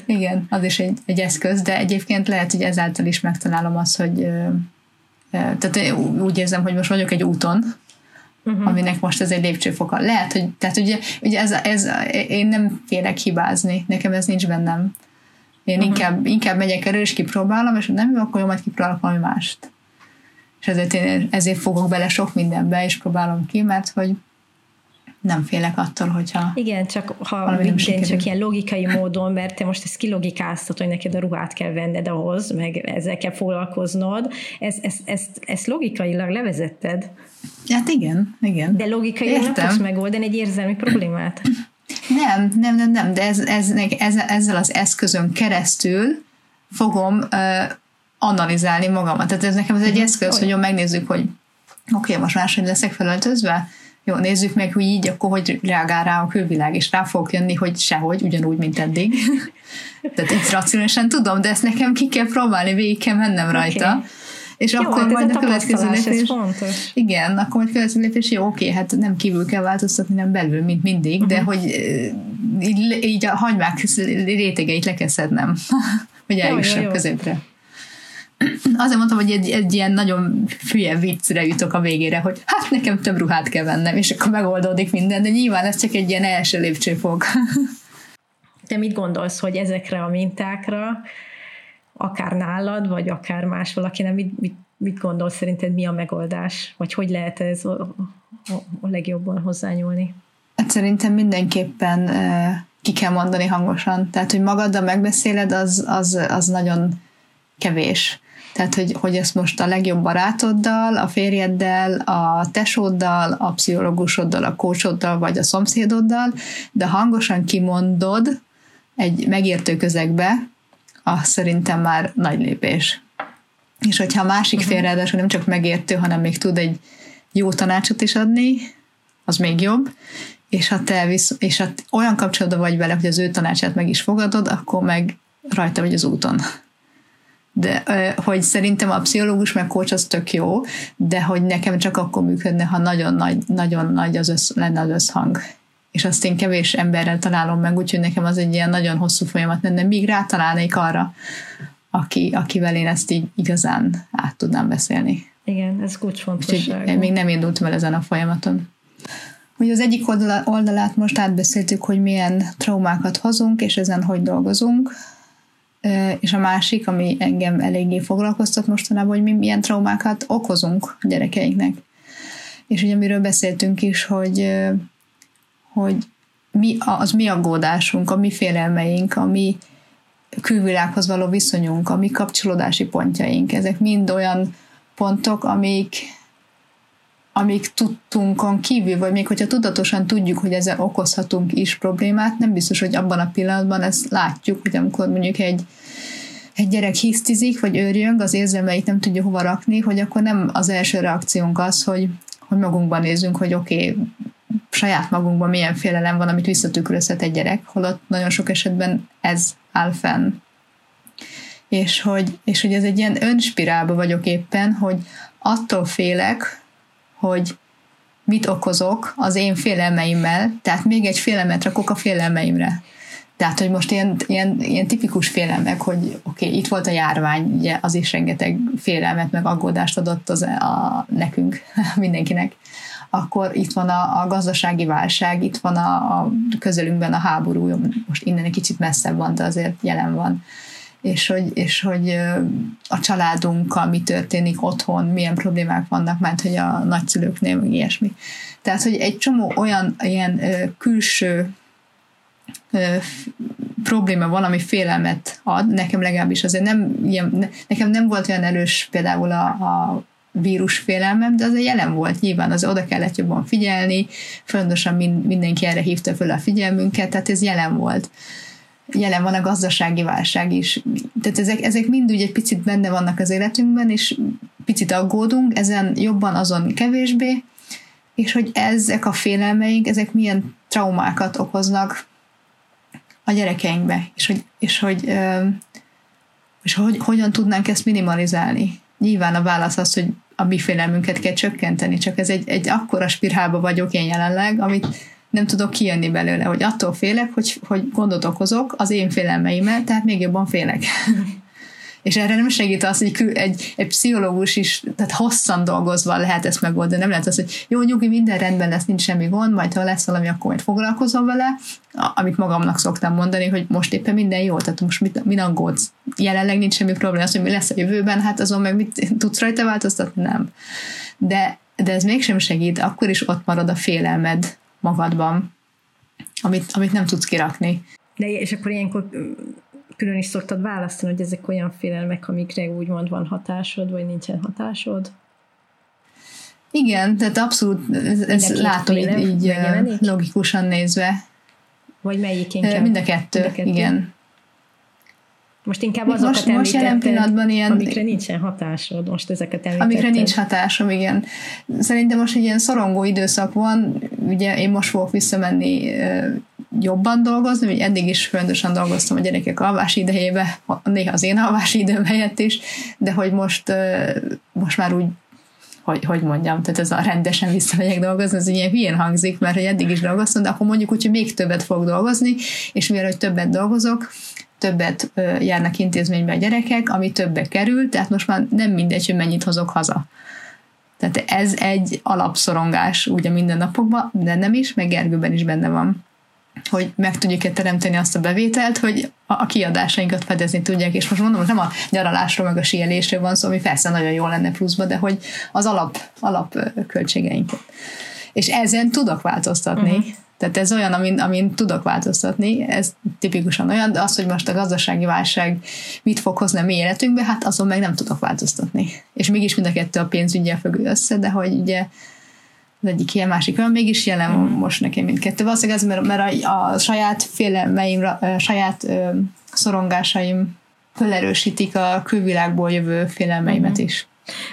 Igen, Igen az is egy, egy eszköz, de egyébként lehet, hogy ezáltal is megtalálom azt, hogy tehát úgy érzem, hogy most vagyok egy úton, uh-huh. aminek most ez egy lépcsőfoka. Lehet, hogy tehát ugye, ugye ez, ez, én nem félek hibázni, nekem ez nincs bennem. Én uh-huh. inkább, inkább megyek elő, és kipróbálom, és nem jó, akkor jó, majd kipróbálok valami mást. És ezért én ezért fogok bele sok mindenbe, és próbálom ki, mert hogy nem félek attól, hogyha Igen, csak ha minden csak ilyen logikai módon, mert te most ezt kilogikáztat, hogy neked a ruhát kell venned ahhoz, meg ezzel kell foglalkoznod, ez, ez, ezt, ezt logikailag levezetted. Hát igen, igen. De logikailag nem tudsz megoldani egy érzelmi problémát. Nem, nem, nem, nem, de ez, ez, ez, ezzel az eszközön keresztül fogom uh, analizálni magamat. Tehát ez nekem ez egy mhm. eszköz, hogy megnézzük, hogy oké, okay, most máshogy leszek felöltözve, jó, nézzük meg, hogy így, akkor hogy reagál rá a külvilág, és rá fog jönni, hogy sehogy, ugyanúgy, mint eddig. Tehát így racionálisan tudom, de ezt nekem ki kell próbálni, végig kell mennem rajta. Okay és jó, akkor hát majd a, a következő lépés. fontos. Igen, akkor majd következő lépés, jó, oké, hát nem kívül kell változtatni, nem belül, mint mindig, uh-huh. de mhm. hogy így, így a hagymák rétegeit le kell szednem, hogy eljussak középre. azért mondtam, hogy egy, egy ilyen nagyon fülye viccre jutok a végére, hogy hát nekem több ruhát kell vennem, és akkor megoldódik minden, de nyilván ez csak egy ilyen első lépcsőfok. Te mit gondolsz, hogy ezekre a mintákra, akár nálad, vagy akár más valakinek, mit, mit, mit gondolsz szerinted, mi a megoldás? Vagy hogy lehet ez a, a, legjobban hozzányúlni? Hát szerintem mindenképpen ki kell mondani hangosan. Tehát, hogy magaddal megbeszéled, az, az, az nagyon kevés. Tehát, hogy, hogy ezt most a legjobb barátoddal, a férjeddel, a tesóddal, a pszichológusoddal, a kócsoddal, vagy a szomszédoddal, de hangosan kimondod egy megértő közegbe, az szerintem már nagy lépés. És hogyha a másik uh-huh. fél ráadásul nem csak megértő, hanem még tud egy jó tanácsot is adni, az még jobb, és ha te visz, és ha olyan kapcsolatban vagy vele, hogy az ő tanácsát meg is fogadod, akkor meg rajta vagy az úton. De hogy szerintem a pszichológus meg coach az tök jó, de hogy nekem csak akkor működne, ha nagyon nagy, nagyon nagy az össz, lenne az összhang. És azt én kevés emberrel találom meg, úgyhogy nekem az egy ilyen nagyon hosszú folyamat lenne, míg rátalálnék arra, aki, akivel én ezt így igazán át tudnám beszélni. Igen, ez kulcsfontosságú. Még nem indultam el ezen a folyamaton. Ugye az egyik oldalát most átbeszéltük, hogy milyen traumákat hozunk, és ezen hogy dolgozunk, és a másik, ami engem eléggé foglalkoztat mostanában, hogy mi milyen traumákat okozunk a gyerekeinknek. És ugye amiről beszéltünk is, hogy, hogy mi, az mi aggódásunk, a mi félelmeink, a mi külvilághoz való viszonyunk, a mi kapcsolódási pontjaink, ezek mind olyan pontok, amik, amik tudtunkon kívül, vagy még hogyha tudatosan tudjuk, hogy ezzel okozhatunk is problémát, nem biztos, hogy abban a pillanatban ezt látjuk, hogy amikor mondjuk egy, egy gyerek hisztizik, vagy őrjöng, az érzelmeit nem tudja hova rakni, hogy akkor nem az első reakciónk az, hogy, hogy magunkban nézzünk, hogy oké, okay, saját magunkban milyen félelem van, amit visszatükrözhet egy gyerek, holott nagyon sok esetben ez áll fenn. És hogy, és hogy ez egy ilyen önspirálba vagyok éppen, hogy attól félek, hogy mit okozok az én félelmeimmel, tehát még egy félelmet rakok a félelmeimre. Tehát, hogy most ilyen, ilyen, ilyen tipikus félelmek, hogy oké, okay, itt volt a járvány, ugye az is rengeteg félelmet, meg aggódást adott az, a, nekünk, mindenkinek. Akkor itt van a, a gazdasági válság, itt van a, a közelünkben a háború, most innen egy kicsit messzebb van, de azért jelen van és hogy, és hogy a családunkkal mi történik otthon, milyen problémák vannak, mert hogy a nagyszülőknél, meg ilyesmi. Tehát, hogy egy csomó olyan ilyen külső probléma valami félelmet ad, nekem legalábbis azért nem, ilyen, nekem nem volt olyan erős például a, a vírus félelmem, de azért jelen volt nyilván, az oda kellett jobban figyelni, fontosan mindenki erre hívta föl a figyelmünket, tehát ez jelen volt jelen van a gazdasági válság is. Tehát ezek, ezek mind úgy egy picit benne vannak az életünkben, és picit aggódunk, ezen jobban, azon kevésbé, és hogy ezek a félelmeink, ezek milyen traumákat okoznak a gyerekeinkbe, és hogy, és hogy, és hogy hogyan tudnánk ezt minimalizálni. Nyilván a válasz az, hogy a mi félelmünket kell csökkenteni, csak ez egy, egy akkora spirálba vagyok én jelenleg, amit nem tudok kijönni belőle, hogy attól félek, hogy, hogy gondot okozok az én félelmeimmel, tehát még jobban félek. És erre nem segít az, hogy egy, egy pszichológus is, tehát hosszan dolgozva lehet ezt megoldani. Nem lehet az, hogy jó, nyugi, minden rendben lesz, nincs semmi gond, majd ha lesz valami, akkor majd foglalkozom vele, amit magamnak szoktam mondani, hogy most éppen minden jó, tehát most mit, mit aggódsz? Jelenleg nincs semmi probléma, az, hogy mi lesz a jövőben, hát azon meg mit tudsz rajta változtatni? Nem. De, de ez mégsem segít, akkor is ott marad a félelmed, magadban, amit, amit nem tudsz kirakni. De és akkor ilyenkor külön is szoktad választani, hogy ezek olyan félelmek, amikre úgymond van hatásod, vagy nincsen hatásod? Igen, tehát abszolút ezt látom így, így logikusan nézve. Vagy melyik inkább? Mind a kettő, Mind a kettő. igen. Most inkább azokat most, most jelen pillanatban ilyen, amikre nincsen hatásod, most ezeket említetted. Amikre nincs hatásom, igen. Szerintem most egy ilyen szorongó időszak van, ugye én most fogok visszamenni jobban dolgozni, hogy eddig is fontosan dolgoztam a gyerekek alvási idejébe, néha az én alvási időm helyett is, de hogy most, most már úgy hogy, hogy mondjam, tehát ez a rendesen visszamegyek dolgozni, ez ilyen hülyén hangzik, mert hogy eddig is dolgoztam, de akkor mondjuk úgy, hogy még többet fog dolgozni, és mivel, hogy többet dolgozok, többet járnak intézménybe a gyerekek, ami többe kerül, tehát most már nem mindegy, hogy mennyit hozok haza. Tehát ez egy alapszorongás úgy a mindennapokban, de nem is, meg Gergőben is benne van hogy meg tudjuk-e teremteni azt a bevételt, hogy a kiadásainkat fedezni tudják, és most mondom, hogy nem a nyaralásról, meg a síelésről van szó, ami persze nagyon jó lenne pluszba, de hogy az alap, alap költségeinket. És ezen tudok változtatni. Uh-huh. Tehát ez olyan, amin, amin tudok változtatni, ez tipikusan olyan, de az, hogy most a gazdasági válság mit fog hozni a mi életünkbe, hát azon meg nem tudok változtatni. És mégis mind a kettő a pénzügyel függ össze, de hogy ugye az egyik ilyen, másik olyan, mégis jelen mm. most nekem mindkettő. Valószínűleg ez, mert, mert a, a saját félelmeim, a saját ö, szorongásaim felerősítik a külvilágból jövő félelmeimet mm. is.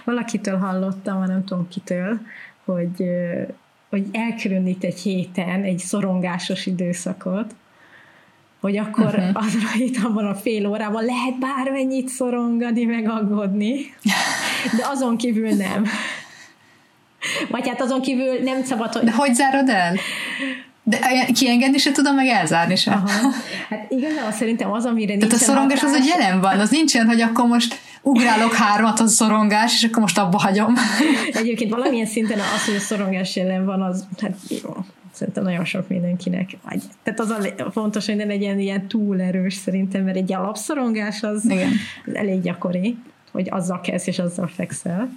Valakitől hallottam, nem tudom kitől, hogy, hogy elkülönít egy héten egy szorongásos időszakot, hogy akkor uh-huh. azra itt abban a fél órában lehet bármennyit szorongani, meg aggódni, de azon kívül nem. Vagy hát azon kívül nem szabad, hogy... De hogy zárod el? De kiengedni se tudom, meg elzárni se. Aha. Hát igazából szerintem az, amire Tehát a szorongás hatás... az, hogy jelen van, az nincsen, hogy akkor most ugrálok hármat az szorongás, és akkor most abba hagyom. Egyébként valamilyen szinten az, hogy a szorongás jelen van, az hát jó, szerintem nagyon sok mindenkinek. Vagy, tehát az a fontos, hogy ne legyen ilyen túl erős szerintem, mert egy alapszorongás az, Igen. az elég gyakori, hogy azzal kezd és azzal fekszel.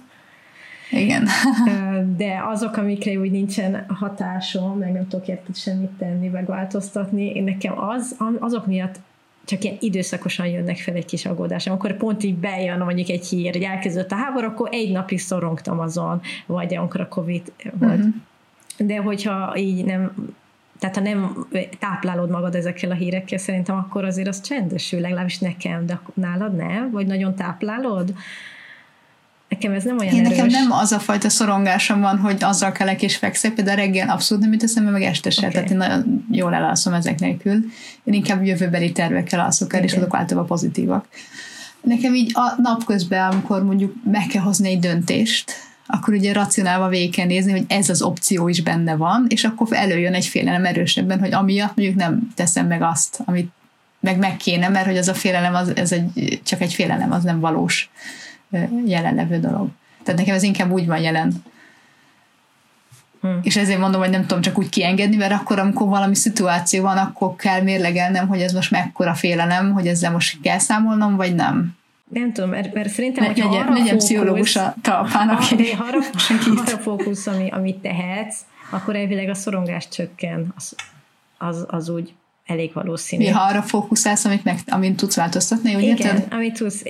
Igen. De azok, amikre úgy nincsen hatásom, meg nem tudok érted semmit tenni, meg változtatni, nekem az, azok miatt csak ilyen időszakosan jönnek fel egy kis aggódás. Amikor pont így bejön mondjuk egy hír, hogy elkezdődött a háború, akkor egy napig szorongtam azon, vagy amikor a Covid volt. Uh-huh. De hogyha így nem tehát ha nem táplálod magad ezekkel a hírekkel, szerintem akkor azért az csendesül, legalábbis nekem, de nálad nem? Vagy nagyon táplálod? Nekem ez nem olyan Én erős. nekem nem az a fajta szorongásom van, hogy azzal kelek és fekszek, de reggel abszolút nem jut eszembe, meg este se, okay. tehát én nagyon jól elalszom ezek nélkül. Én inkább jövőbeli tervekkel alszok el, okay. és azok általában pozitívak. Nekem így a napközben, amikor mondjuk meg kell hozni egy döntést, akkor ugye racionálva végig kell nézni, hogy ez az opció is benne van, és akkor előjön egy félelem erősebben, hogy amiatt mondjuk nem teszem meg azt, amit meg meg kéne, mert hogy az a félelem, az, ez egy, csak egy félelem, az nem valós jelenlevő dolog. Tehát nekem ez inkább úgy van jelen. Hmm. És ezért mondom, hogy nem tudom csak úgy kiengedni, mert akkor, amikor valami szituáció van, akkor kell mérlegelnem, hogy ez most mekkora félelem, hogy ezzel most kell számolnom, vagy nem. Nem tudom, mert, mert szerintem, hogy legyen, arra legyen pszichológus a talpán, aki arra, arra fókusz, ami, amit tehetsz, akkor elvileg a szorongás csökken. Az, az, az úgy elég valószínű. Ja, ha arra fókuszálsz, amit, meg, amit tudsz változtatni, úgy Igen, érted? amit tudsz.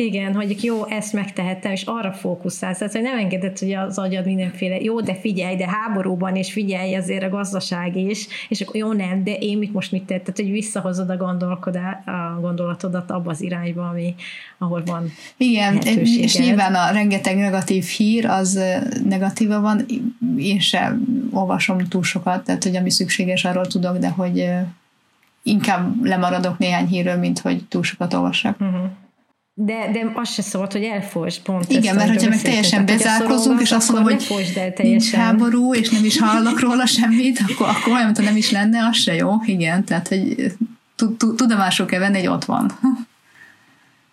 Igen, hogy jó, ezt megtehettem, és arra fókuszálsz. Tehát, hogy nem engedett, hogy az agyad mindenféle, jó, de figyelj, de háborúban is figyelj azért a gazdaság is, és akkor jó, nem, de én mit most mit tett? Tehát, hogy visszahozod a, a gondolatodat abba az irányba, ami, ahol van Igen, és nyilván a rengeteg negatív hír, az negatíva van, én sem olvasom túl sokat, tehát, hogy ami szükséges, arról tudok, de hogy inkább lemaradok néhány hírről, mint hogy túl sokat olvassak. Uh-huh. De, de az se szólt, hogy elfolysz pont. Igen, mert hogyha meg teljesen bezárkozunk, és azt mondom, hogy nincs háború, és nem is hallok róla semmit, akkor, akkor olyan, mintha nem is lenne, az se jó. Igen, tehát, hogy tudomásul kell venni, hogy ott van.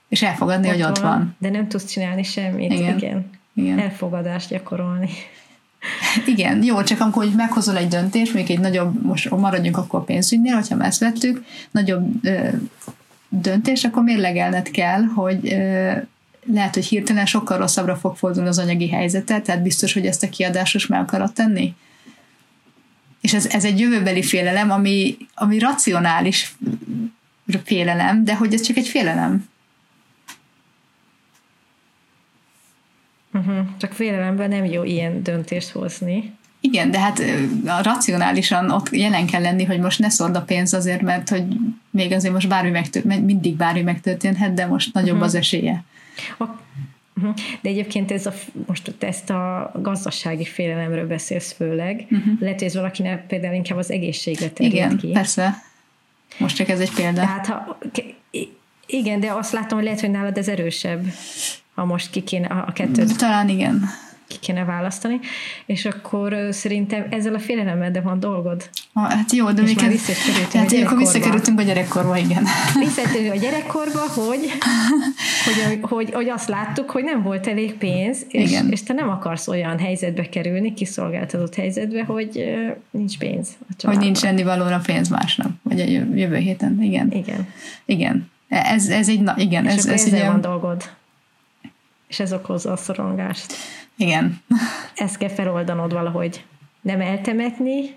És elfogadni, ott hogy ott van, van. De nem tudsz csinálni semmit. Igen. Igen. Igen. Elfogadást gyakorolni. Igen, jó, csak amikor hogy meghozol egy döntést, még egy nagyobb, most maradjunk akkor pénzügynél, hogyha ezt vettük, nagyobb ö, döntés, akkor mérlegelned kell, hogy ö, lehet, hogy hirtelen sokkal rosszabbra fog fordulni az anyagi helyzete, tehát biztos, hogy ezt a kiadásos meg akarod tenni? És ez, ez egy jövőbeli félelem, ami, ami racionális félelem, de hogy ez csak egy félelem. Uh-huh. Csak félelemben nem jó ilyen döntést hozni. Igen, de hát racionálisan ott jelen kell lenni, hogy most ne szord a pénz azért, mert hogy még azért most bármi megtört, mindig bármi megtörténhet, de most nagyobb uh-huh. az esélye. A, uh-huh. De egyébként ez a, most ezt a gazdasági félelemről beszélsz főleg. Uh-huh. Lehet, hogy ez valakinek például inkább az egészségre terjed Igen, ki. persze. Most csak ez egy példa. Tehát ha, igen, de azt látom, hogy lehet, hogy nálad ez erősebb ha most ki kéne a kettőt. Talán igen. ki kéne választani, és akkor szerintem ezzel a félelemmel de van dolgod. Ah, hát jó, de még hát, akkor visszakerültünk a gyerekkorba, igen. Visszatérünk a gyerekkorba, hogy, hogy, hogy, hogy, azt láttuk, hogy nem volt elég pénz, és, igen. és te nem akarsz olyan helyzetbe kerülni, kiszolgáltatott helyzetbe, hogy nincs pénz a Hogy nincs ennivalóra pénz másnap, vagy a jövő héten, igen. Igen. Igen. Ez, ez egy, na, igen. És ez, ez egy van dolgod. És ez okozza a szorongást. Igen. Ezt kell feloldanod valahogy. Nem eltemetni,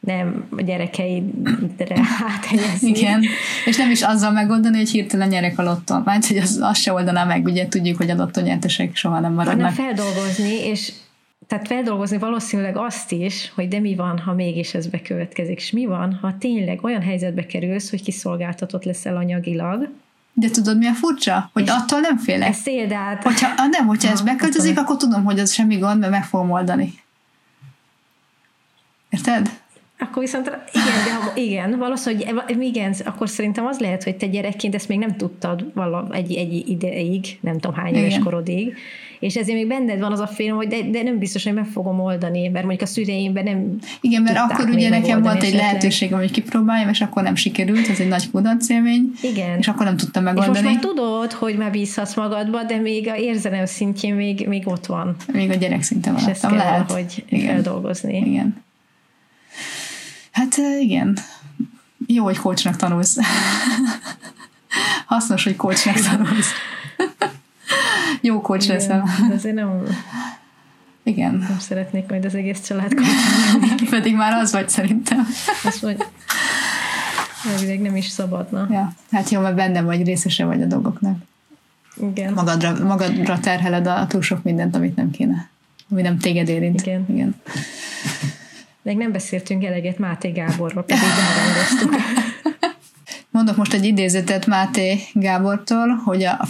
nem a gyerekeidre áthelyezni. Igen, és nem is azzal megoldani, hogy hirtelen nyerek a lotton. Mert hogy az, az se oldaná meg, ugye tudjuk, hogy a lotton nyertesek soha nem maradnak. Hanem feldolgozni, és tehát feldolgozni valószínűleg azt is, hogy de mi van, ha mégis ez bekövetkezik, és mi van, ha tényleg olyan helyzetbe kerülsz, hogy kiszolgáltatott leszel anyagilag, de tudod, mi a furcsa? Hogy és attól nem félek. Ez széldát. Hogyha, nem, hogyha ha, ez beköltözik, akkor tudom, hogy az semmi gond, mert meg fogom oldani. Érted? Akkor viszont igen, de ha, igen, valószínűleg igen, akkor szerintem az lehet, hogy te gyerekként ezt még nem tudtad vala, egy, egy ideig, nem tudom hány éves korodig, és ezért még benned van az a félelem, hogy de, de nem biztos, hogy meg fogom oldani, mert mondjuk a szüleimben nem Igen, mert akkor ugye nekem volt egy lehetőségem, hogy kipróbáljam, és akkor nem sikerült, ez egy nagy kudarc élmény, Igen. és akkor nem tudtam megoldani. És most már tudod, hogy már bízhatsz magadba, de még a érzelem szintjén még, még ott van. Még a gyerek szinten van. És ezt kell lehet. hogy igen. feldolgozni. Igen. Hát igen. Jó, hogy coachnak tanulsz. Hasznos, hogy coachnak tanulsz. Jó coach leszel. De azért nem... Igen. Nem szeretnék majd az egész család Pedig már az vagy szerintem. Azt vagy elvileg nem is szabadna. Ja. Hát jó, mert benne vagy, részese vagy a dolgoknak. Igen. Magadra, magadra terheled a túl sok mindent, amit nem kéne. Ami nem téged érint. Igen. Igen. Még nem beszéltünk eleget Máté Gáborról, pedig beharangoztuk. Mondok most egy idézetet Máté Gábortól, hogy a,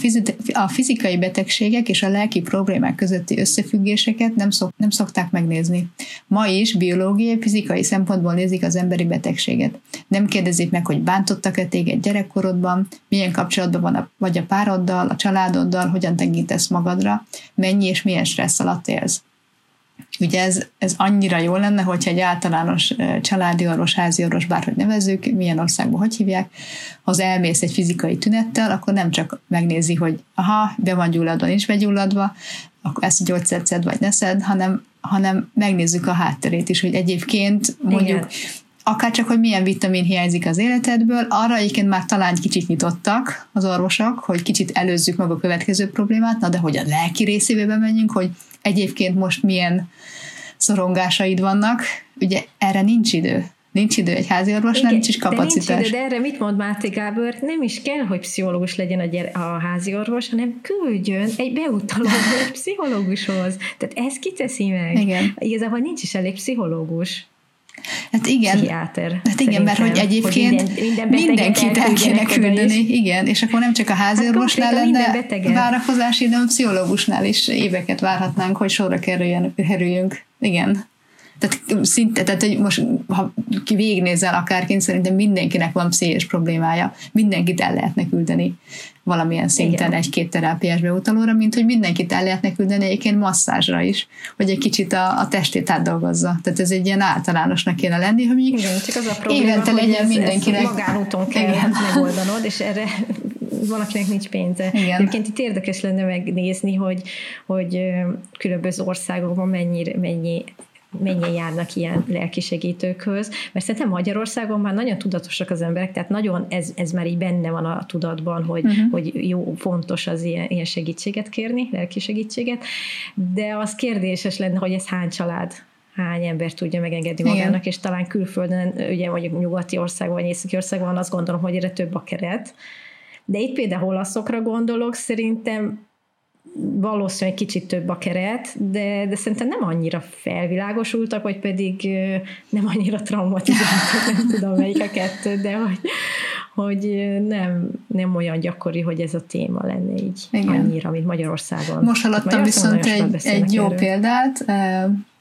a fizikai betegségek és a lelki problémák közötti összefüggéseket nem, szok, nem szokták megnézni. Ma is biológiai, fizikai szempontból nézik az emberi betegséget. Nem kérdezik meg, hogy bántottak-e téged gyerekkorodban, milyen kapcsolatban van a, vagy a pároddal, a családoddal, hogyan tekintesz magadra, mennyi és milyen stressz alatt élsz. Ugye ez, ez annyira jó lenne, hogyha egy általános családi orvos, házi orvos, bárhogy nevezzük, milyen országban hogy hívják, ha az elmész egy fizikai tünettel, akkor nem csak megnézi, hogy aha, be van gyulladva, nincs begyulladva, akkor ezt a gyógyszert szed vagy ne szed, hanem, hanem megnézzük a hátterét is, hogy egyébként mondjuk Igen akár csak, hogy milyen vitamin hiányzik az életedből, arra egyébként már talán kicsit nyitottak az orvosok, hogy kicsit előzzük meg a következő problémát, na de hogy a lelki részébe menjünk, hogy egyébként most milyen szorongásaid vannak, ugye erre nincs idő. Nincs idő egy házi orvosnál, nincs is kapacitás. De, nincs idő, de erre mit mond Máté Gábor? Nem is kell, hogy pszichológus legyen a, gyere, a házi orvos, hanem küldjön egy beutaló egy pszichológushoz. Tehát ez kiteszi meg. Igen. Igazából nincs is elég pszichológus. Hát igen. Pszichiáter. Hát igen, mert hogy egyébként hogy minden, minden mindenkit el kéne küldeni. Igen, és akkor nem csak a házorvosnál hát lenne várakozási, de a pszichológusnál is éveket várhatnánk, hogy sorra kerüljünk. Igen. Tehát szinte, tehát hogy most ha végignézel akárként, szerintem mindenkinek van pszichés problémája. Mindenkit el lehetne küldeni valamilyen szinten egy-két terápiás beutalóra, mint hogy mindenkit el lehetne küldeni egyébként masszázsra is, hogy egy kicsit a, a testét átdolgozza. Tehát ez egy ilyen általánosnak kéne lenni, hogy Igen, csak az a probléma, évente legyen ez, mindenkinek. Ezt magánúton kell Igen. megoldanod, és erre valakinek nincs pénze. Igen. Egyébként itt érdekes lenne megnézni, hogy, hogy különböző országokban mennyi, mennyi mennyien járnak ilyen lelkisegítőkhöz, mert szerintem Magyarországon már nagyon tudatosak az emberek, tehát nagyon ez, ez már így benne van a tudatban, hogy, uh-huh. hogy jó, fontos az ilyen, ilyen segítséget kérni, lelki segítséget, de az kérdéses lenne, hogy ez hány család hány ember tudja megengedni magának, Igen. és talán külföldön, ugye mondjuk nyugati országban, vagy északi országban azt gondolom, hogy erre több a keret. De itt például olaszokra gondolok, szerintem valószínűleg kicsit több a keret, de, de szerintem nem annyira felvilágosultak, vagy pedig nem annyira traumatizáltak, nem tudom melyik a kettő, de hogy, hogy nem, nem olyan gyakori, hogy ez a téma lenne így Igen. annyira, mint Magyarországon. Most hallottam viszont egy, egy jó erről. példát,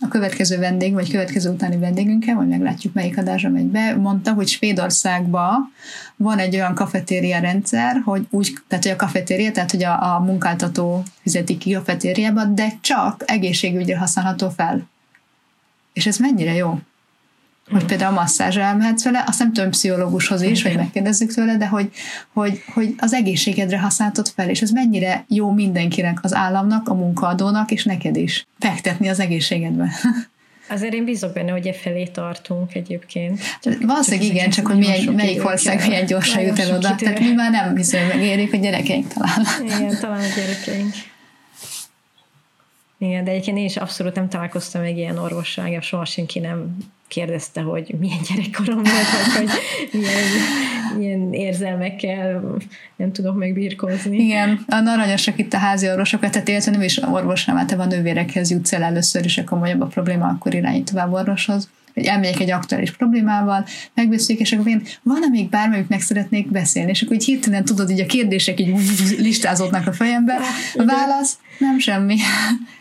a következő vendég, vagy következő utáni vendégünkkel, vagy meglátjuk melyik adásra megy be, mondta, hogy Svédországban van egy olyan kafetéria rendszer, hogy úgy, tehát hogy a kafetéria, tehát hogy a, a munkáltató fizeti ki kafetériába, de csak egészségügyre használható fel. És ez mennyire jó? Hogy például a masszázsra elmehetsz vele, azt nem tudom pszichológushoz is, vagy megkérdezzük tőle, de hogy, hogy, hogy az egészségedre használtad fel, és ez mennyire jó mindenkinek, az államnak, a munkaadónak, és neked is fektetni az egészségedbe. Azért én bízok benne, hogy e felé tartunk egyébként. Valószínűleg igen, csak hogy milyen, melyik ország milyen gyorsan jut el oda. Tehát mi már nem hiszem megérik, a gyerekeink talán. Igen, talán a gyerekeink. Igen, de egyébként én is abszolút nem találkoztam egy ilyen orvossal, soha senki nem kérdezte, hogy milyen gyerekkorom volt, vagy hogy milyen, milyen érzelmekkel nem tudok megbírkozni. Igen, a aranyosak itt a házi orvosokat, tehát illetve nem is orvosnál, mert te van nővérekhez jutsz el először, és akkor komolyabb a probléma, akkor irányít tovább orvoshoz hogy elmegyek egy aktuális problémával, megbeszéljük, és akkor én van-e még bármelyiknek szeretnék beszélni, és akkor így hirtelen tudod, így a kérdések így listázódnak a fejembe, a válasz, nem semmi.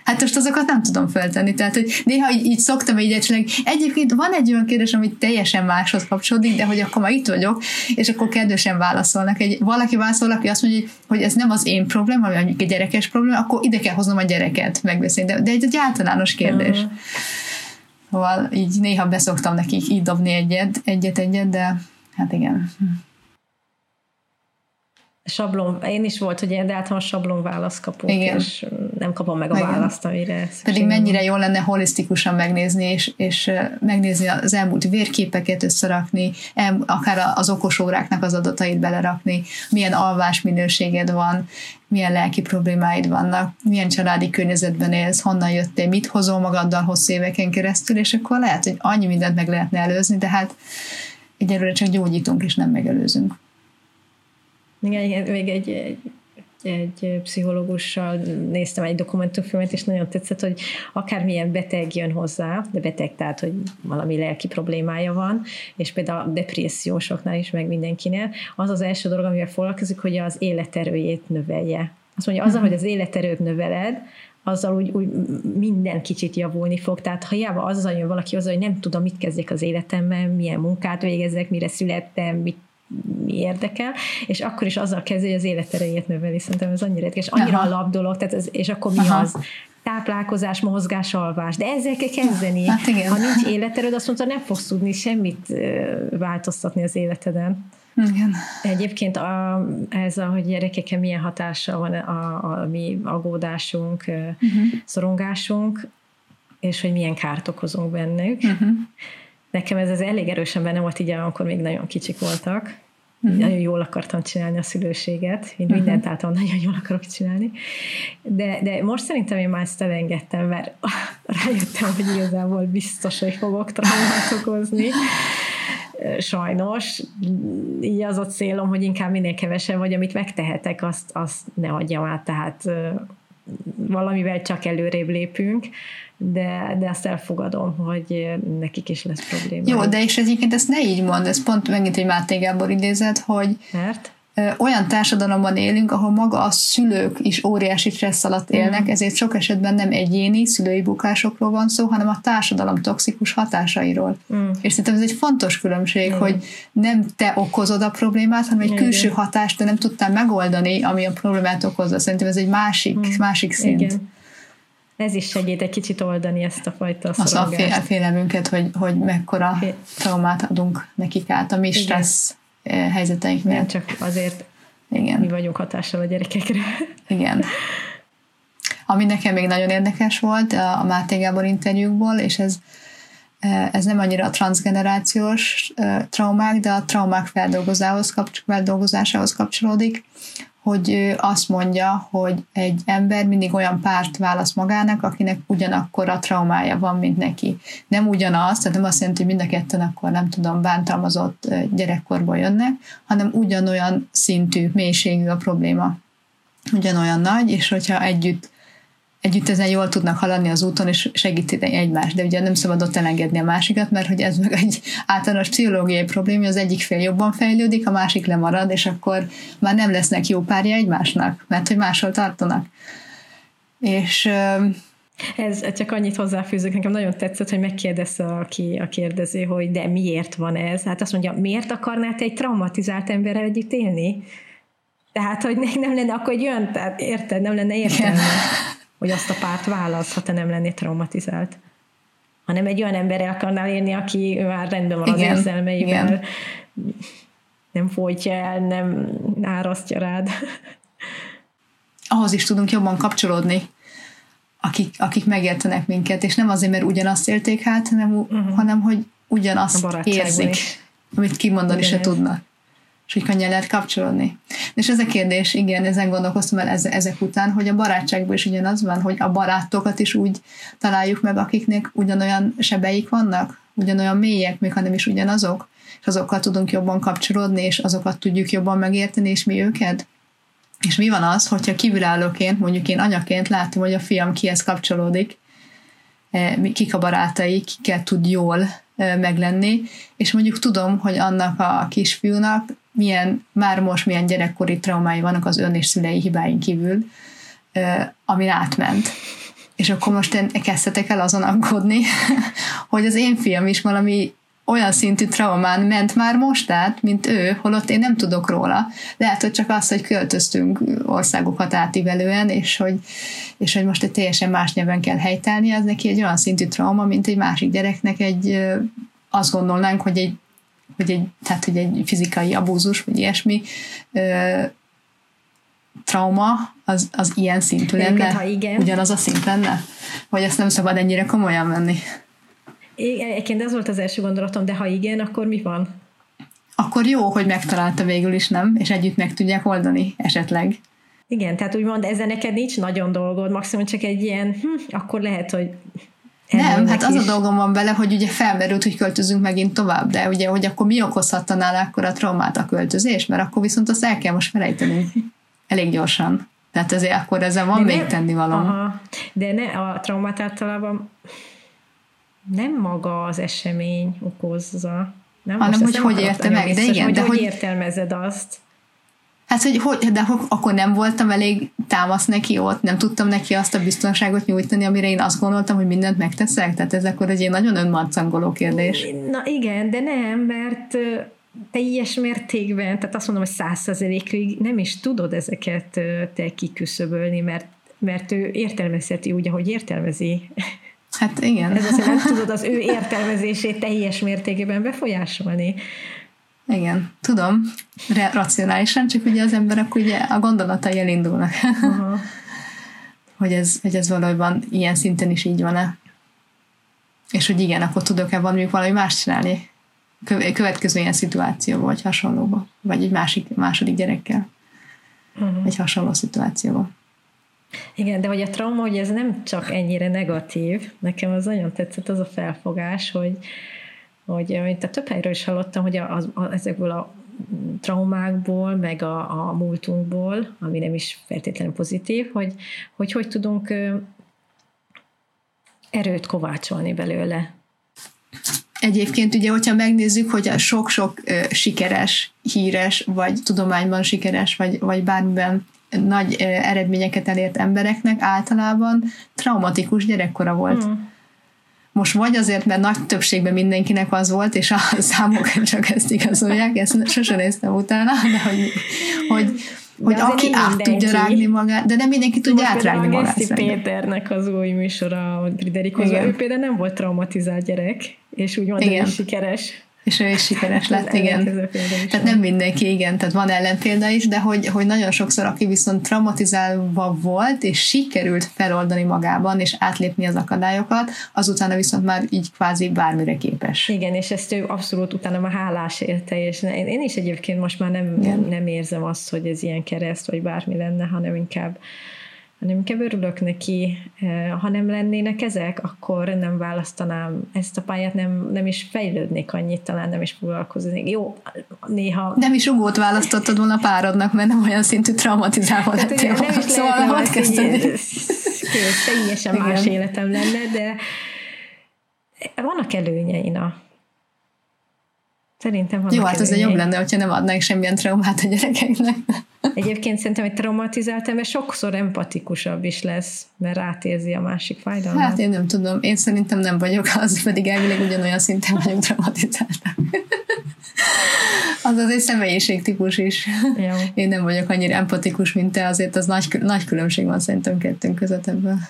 Hát most azokat nem tudom feltenni, tehát hogy néha így, így szoktam így egyszerűen, egyébként van egy olyan kérdés, ami teljesen máshoz kapcsolódik, de hogy akkor már itt vagyok, és akkor kedvesen válaszolnak. Egy, valaki válaszol, aki azt mondja, hogy ez nem az én probléma, vagy mondjuk egy gyerekes probléma, akkor ide kell hoznom a gyereket megbeszélni. De, de egy, egy általános kérdés. Uh-huh. Szóval így néha beszoktam nekik így dobni egyet, egyet-egyet, de hát igen. Sablon, én is volt, hogy én, de általában sablon választ kapok, Igen. és nem kapom meg a Igen. választ, amire Pedig mennyire jó lenne holisztikusan megnézni, és, és megnézni az elmúlt vérképeket összerakni, el, akár az okos óráknak az adatait belerakni, milyen alvás minőséged van, milyen lelki problémáid vannak, milyen családi környezetben élsz, honnan jöttél, mit hozol magaddal hosszú éveken keresztül, és akkor lehet, hogy annyi mindent meg lehetne előzni, de hát egyelőre csak gyógyítunk, és nem megelőzünk. Igen, még egy, egy egy pszichológussal néztem egy dokumentumfilmet, és nagyon tetszett, hogy akármilyen beteg jön hozzá, de beteg, tehát, hogy valami lelki problémája van, és például a depressziósoknál is, meg mindenkinél, az az első dolog, amivel foglalkozik, hogy az életerőjét növelje. Azt mondja, azzal, hogy az életerőt növeled, azzal úgy, úgy minden kicsit javulni fog. Tehát ha hiába azzal jön valaki hozzá, hogy nem tudom, mit kezdjek az életemmel, milyen munkát végezek, mire születtem, mit mi érdekel, és akkor is azzal kezdő, hogy az életerejét növeli. Szerintem ez annyira érdekes, annyira Aha. alap dolog, tehát ez, és akkor mi Aha. az? táplálkozás, mozgás, alvás. De ezzel kell kezdeni. Hát igen. Ha nincs életerőd, azt mondta, nem fogsz tudni semmit változtatni az életeden. Igen. Egyébként a, ez a, hogy gyerekeken milyen hatása van a, a, a mi agódásunk, uh-huh. szorongásunk, és hogy milyen kárt okozunk bennük. Uh-huh. Nekem ez, ez elég erősen benne volt így, amikor még nagyon kicsik voltak. Uh-huh. Nagyon jól akartam csinálni a szülőséget, én uh-huh. mindent általában nagyon jól akarok csinálni. De, de most szerintem én már ezt elengedtem, mert rájöttem, hogy igazából biztos, hogy fogok traumát okozni. Sajnos. Így az a célom, hogy inkább minél kevesebb, vagy amit megtehetek, azt, azt ne adjam át. Tehát valamivel csak előrébb lépünk, de, de azt elfogadom, hogy nekik is lesz probléma. Jó, de és egyébként ezt ne így mondd, ez pont megint egy Máté Gábor idézet, hogy Mert? olyan társadalomban élünk, ahol maga a szülők is óriási stressz alatt élnek, mm. ezért sok esetben nem egyéni szülői bukásokról van szó, hanem a társadalom toxikus hatásairól. Mm. És szerintem ez egy fontos különbség, mm. hogy nem te okozod a problémát, hanem egy Igen. külső hatást te nem tudtál megoldani, ami a problémát okozza. Szerintem ez egy másik, mm. másik szint. Igen. Ez is segít egy kicsit oldani ezt a fajta Az a fél, félelmünket, hogy, hogy mekkora traumát adunk nekik át, a mi stressz Eh, helyzeteink miatt. csak azért Igen. mi vagyunk hatással a gyerekekre. Igen. Ami nekem még nagyon érdekes volt a Máté Gábor interjúkból, és ez, eh, ez nem annyira a transgenerációs eh, traumák, de a traumák feldolgozásához kapcsolódik, hogy azt mondja, hogy egy ember mindig olyan párt választ magának, akinek ugyanakkor a traumája van, mint neki. Nem ugyanaz, tehát nem azt jelenti, hogy mind a ketten akkor nem tudom, bántalmazott gyerekkorból jönnek, hanem ugyanolyan szintű, mélységű a probléma. Ugyanolyan nagy, és hogyha együtt együtt ezen jól tudnak haladni az úton, és segíteni egymást, de ugye nem szabad ott elengedni a másikat, mert hogy ez meg egy általános pszichológiai probléma, az egyik fél jobban fejlődik, a másik lemarad, és akkor már nem lesznek jó párja egymásnak, mert hogy máshol tartanak. És ez csak annyit hozzáfűzök, nekem nagyon tetszett, hogy megkérdezte aki a kérdező, hogy de miért van ez? Hát azt mondja, miért akarnál te egy traumatizált emberrel együtt élni? Tehát, hogy nem lenne akkor egy olyan, tehát érted, nem lenne értelme, hogy azt a párt válasz, ha te nem lennél traumatizált. Hanem egy olyan emberrel akarnál élni, aki már rendben van igen, az érzelmeivel, igen. nem folytja el, nem árasztja rád. Ahhoz is tudunk jobban kapcsolódni akik, akik megértenek minket, és nem azért, mert ugyanazt élték hát, hanem, uh-huh. hanem hogy ugyanazt érzik, is. amit kimondani se tudnak. És hogy könnyen lehet kapcsolódni. És ez a kérdés, igen, ezen gondolkoztam el ezek után, hogy a barátságban is ugyanaz van, hogy a barátokat is úgy találjuk meg, akiknek ugyanolyan sebeik vannak, ugyanolyan mélyek, még ha nem is ugyanazok, és azokkal tudunk jobban kapcsolódni, és azokat tudjuk jobban megérteni, és mi őket. És mi van az, hogyha kívülállóként, mondjuk én anyaként látom, hogy a fiam kihez kapcsolódik, e, kik a barátai, kikkel tud jól e, meglenni, és mondjuk tudom, hogy annak a kisfiúnak milyen, már most milyen gyerekkori traumái vannak az ön és szülei hibáin kívül, e, ami átment. És akkor most kezdhetek el azon aggódni, hogy az én fiam is valami olyan szintű traumán ment már most át, mint ő, holott én nem tudok róla. Lehet, hogy csak az, hogy költöztünk országokat átívelően, és hogy, és hogy most egy teljesen más nyelven kell helytállni, az neki egy olyan szintű trauma, mint egy másik gyereknek egy, azt gondolnánk, hogy egy, hogy egy, tehát, hogy egy fizikai abúzus, vagy ilyesmi, trauma az, az ilyen szintű lenne? ha igen. Ugyanaz a szint lenne? Vagy ezt nem szabad ennyire komolyan venni? Egyébként ez volt az első gondolatom, de ha igen, akkor mi van? Akkor jó, hogy megtalálta végül is, nem? És együtt meg tudják oldani esetleg. Igen, tehát úgymond ezzel neked nincs nagyon dolgod, maximum csak egy ilyen, hm, akkor lehet, hogy nem, hát az is. a dolgom van vele, hogy ugye felmerült, hogy költözünk megint tovább, de ugye, hogy akkor mi okozhatta nála akkor a traumát a költözés, mert akkor viszont azt el kell most felejteni elég gyorsan. Tehát ezért akkor ezzel van de még tennivaló. De ne, a traumát általában nem maga az esemény okozza. Nem? Hanem, hogy hogy érte meg, de igen. Hogy, de hogy, hogy értelmezed azt? Hát, hogy, hogy de akkor nem voltam elég támasz neki ott, nem tudtam neki azt a biztonságot nyújtani, amire én azt gondoltam, hogy mindent megteszek? Tehát ez akkor egy nagyon önmarcangoló kérdés. Na igen, de nem, mert teljes mértékben, tehát azt mondom, hogy százszerzelékig nem is tudod ezeket te kiküszöbölni, mert, mert ő értelmezheti úgy, ahogy értelmezi Hát igen. Ez azt, hogy tudod az ő értelmezését teljes mértékében befolyásolni. Igen, tudom, Re- racionálisan, csak ugye az emberek ugye a gondolatai elindulnak. Uh-huh. hogy, ez, hogy ez valójában ilyen szinten is így van-e. És hogy igen, akkor tudok-e valami, valami más csinálni következő ilyen szituációban, vagy hasonlóba, vagy egy másik, második gyerekkel. Uh-huh. Egy hasonló szituációban. Igen, de hogy a trauma, hogy ez nem csak ennyire negatív, nekem az nagyon tetszett az a felfogás, hogy, hogy mint a több helyről is hallottam, hogy a, a, ezekből a traumákból, meg a, a múltunkból, ami nem is feltétlenül pozitív, hogy hogy, hogy tudunk erőt kovácsolni belőle. Egyébként ugye, hogyha megnézzük, hogy a sok-sok sikeres, híres, vagy tudományban sikeres, vagy, vagy bármiben nagy eredményeket elért embereknek általában traumatikus gyerekkora volt. Hmm. Most vagy azért, mert nagy többségben mindenkinek az volt, és a számok csak ezt igazolják, ezt sosem néztem utána, de hogy, hogy, hogy aki át tudja rágni magát, de nem mindenki tudja Most átrágni magát. Most Péternek az új műsora, a Friderikozó, ő például nem volt traumatizált gyerek, és úgy mondta, hogy sikeres. És ő is sikeres lett, igen. Tehát nem mindenki, igen, tehát van ellenpélda is, de hogy, hogy nagyon sokszor, aki viszont traumatizálva volt, és sikerült feloldani magában, és átlépni az akadályokat, azután viszont már így kvázi bármire képes. Igen, és ezt ő abszolút utána már hálás érte, és én, én is egyébként most már nem, nem érzem azt, hogy ez ilyen kereszt, vagy bármi lenne, hanem inkább hanem inkább örülök neki. Ha nem lennének ezek, akkor nem választanám ezt a pályát, nem, nem is fejlődnék annyit, talán nem is foglalkoznék. Jó, néha... Nem is ugót választottad volna párodnak, mert nem olyan szintű traumatizálva hát, lettél Nem is szóval lehet, kész, teljesen más életem lenne, de vannak előnyei, na. Szerintem van. Jó, hát az jobb lenne, hogyha nem adnánk semmilyen traumát a gyerekeknek. Egyébként szerintem egy traumatizált ember sokszor empatikusabb is lesz, mert átérzi a másik fájdalmat. Hát én nem tudom, én szerintem nem vagyok az, pedig elvileg ugyanolyan szinten vagyok traumatizáltak. az az egy személyiségtípus is. Jó. Én nem vagyok annyira empatikus, mint te, azért az nagy, nagy különbség van szerintem kettőnk között ebben.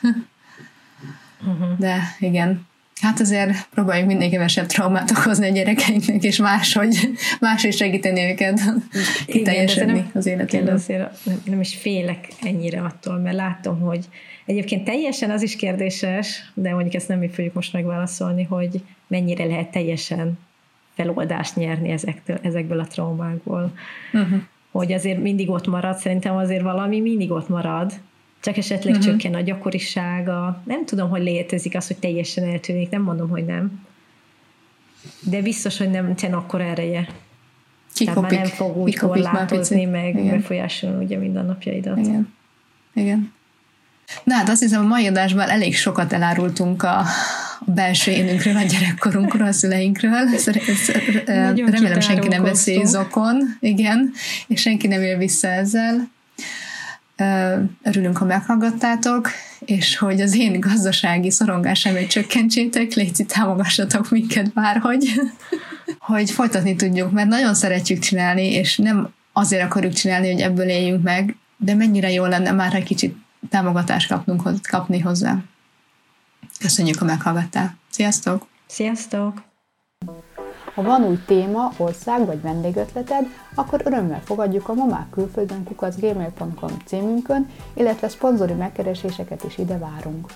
Uh-huh. De igen, Hát azért próbáljuk minél kevesebb traumát okozni a gyerekeinknek, és máshogy, máshogy segíteni őket kiteljesedni az életében. Azért nem, nem is félek ennyire attól, mert látom, hogy egyébként teljesen az is kérdéses, de mondjuk ezt nem mi fogjuk most megválaszolni, hogy mennyire lehet teljesen feloldást nyerni ezektől, ezekből a traumákból. Uh-huh. Hogy azért mindig ott marad, szerintem azért valami mindig ott marad, csak esetleg uh-huh. csökken a gyakorisága. Nem tudom, hogy létezik az, hogy teljesen eltűnik, nem mondom, hogy nem. De biztos, hogy nem ten akkor ereje. Kikopik. Tehát már nem fog úgy Kikopik korlátozni, meg Igen. befolyásolni ugye mindennapjaidat. Igen. Igen. Na hát azt hiszem, a mai adásban elég sokat elárultunk a, a belső énünkről, a gyerekkorunkról, a szüleinkről. Remélem senki nem veszi zokon, igen, és senki nem él vissza ezzel. Örülünk, ha meghallgattátok, és hogy az én gazdasági szorongásámat csökkentsétek, légy támogassatok minket bárhogy, hogy folytatni tudjuk, mert nagyon szeretjük csinálni, és nem azért akarjuk csinálni, hogy ebből éljünk meg, de mennyire jó lenne már egy kicsit támogatást kapnunk, kapni hozzá. Köszönjük, ha meghallgattál. Sziasztok! Sziasztok! Ha van új téma, ország vagy vendégötleted, akkor örömmel fogadjuk a mamák külföldön kukacgmail.com címünkön, illetve szponzori megkereséseket is ide várunk.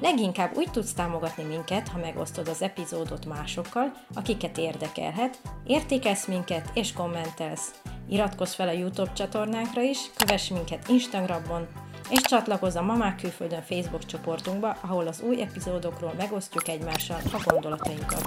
Leginkább úgy tudsz támogatni minket, ha megosztod az epizódot másokkal, akiket érdekelhet, értékelsz minket és kommentelsz. Iratkozz fel a YouTube csatornánkra is, kövess minket Instagramon, és csatlakozz a Mamák Külföldön Facebook csoportunkba, ahol az új epizódokról megosztjuk egymással a gondolatainkat.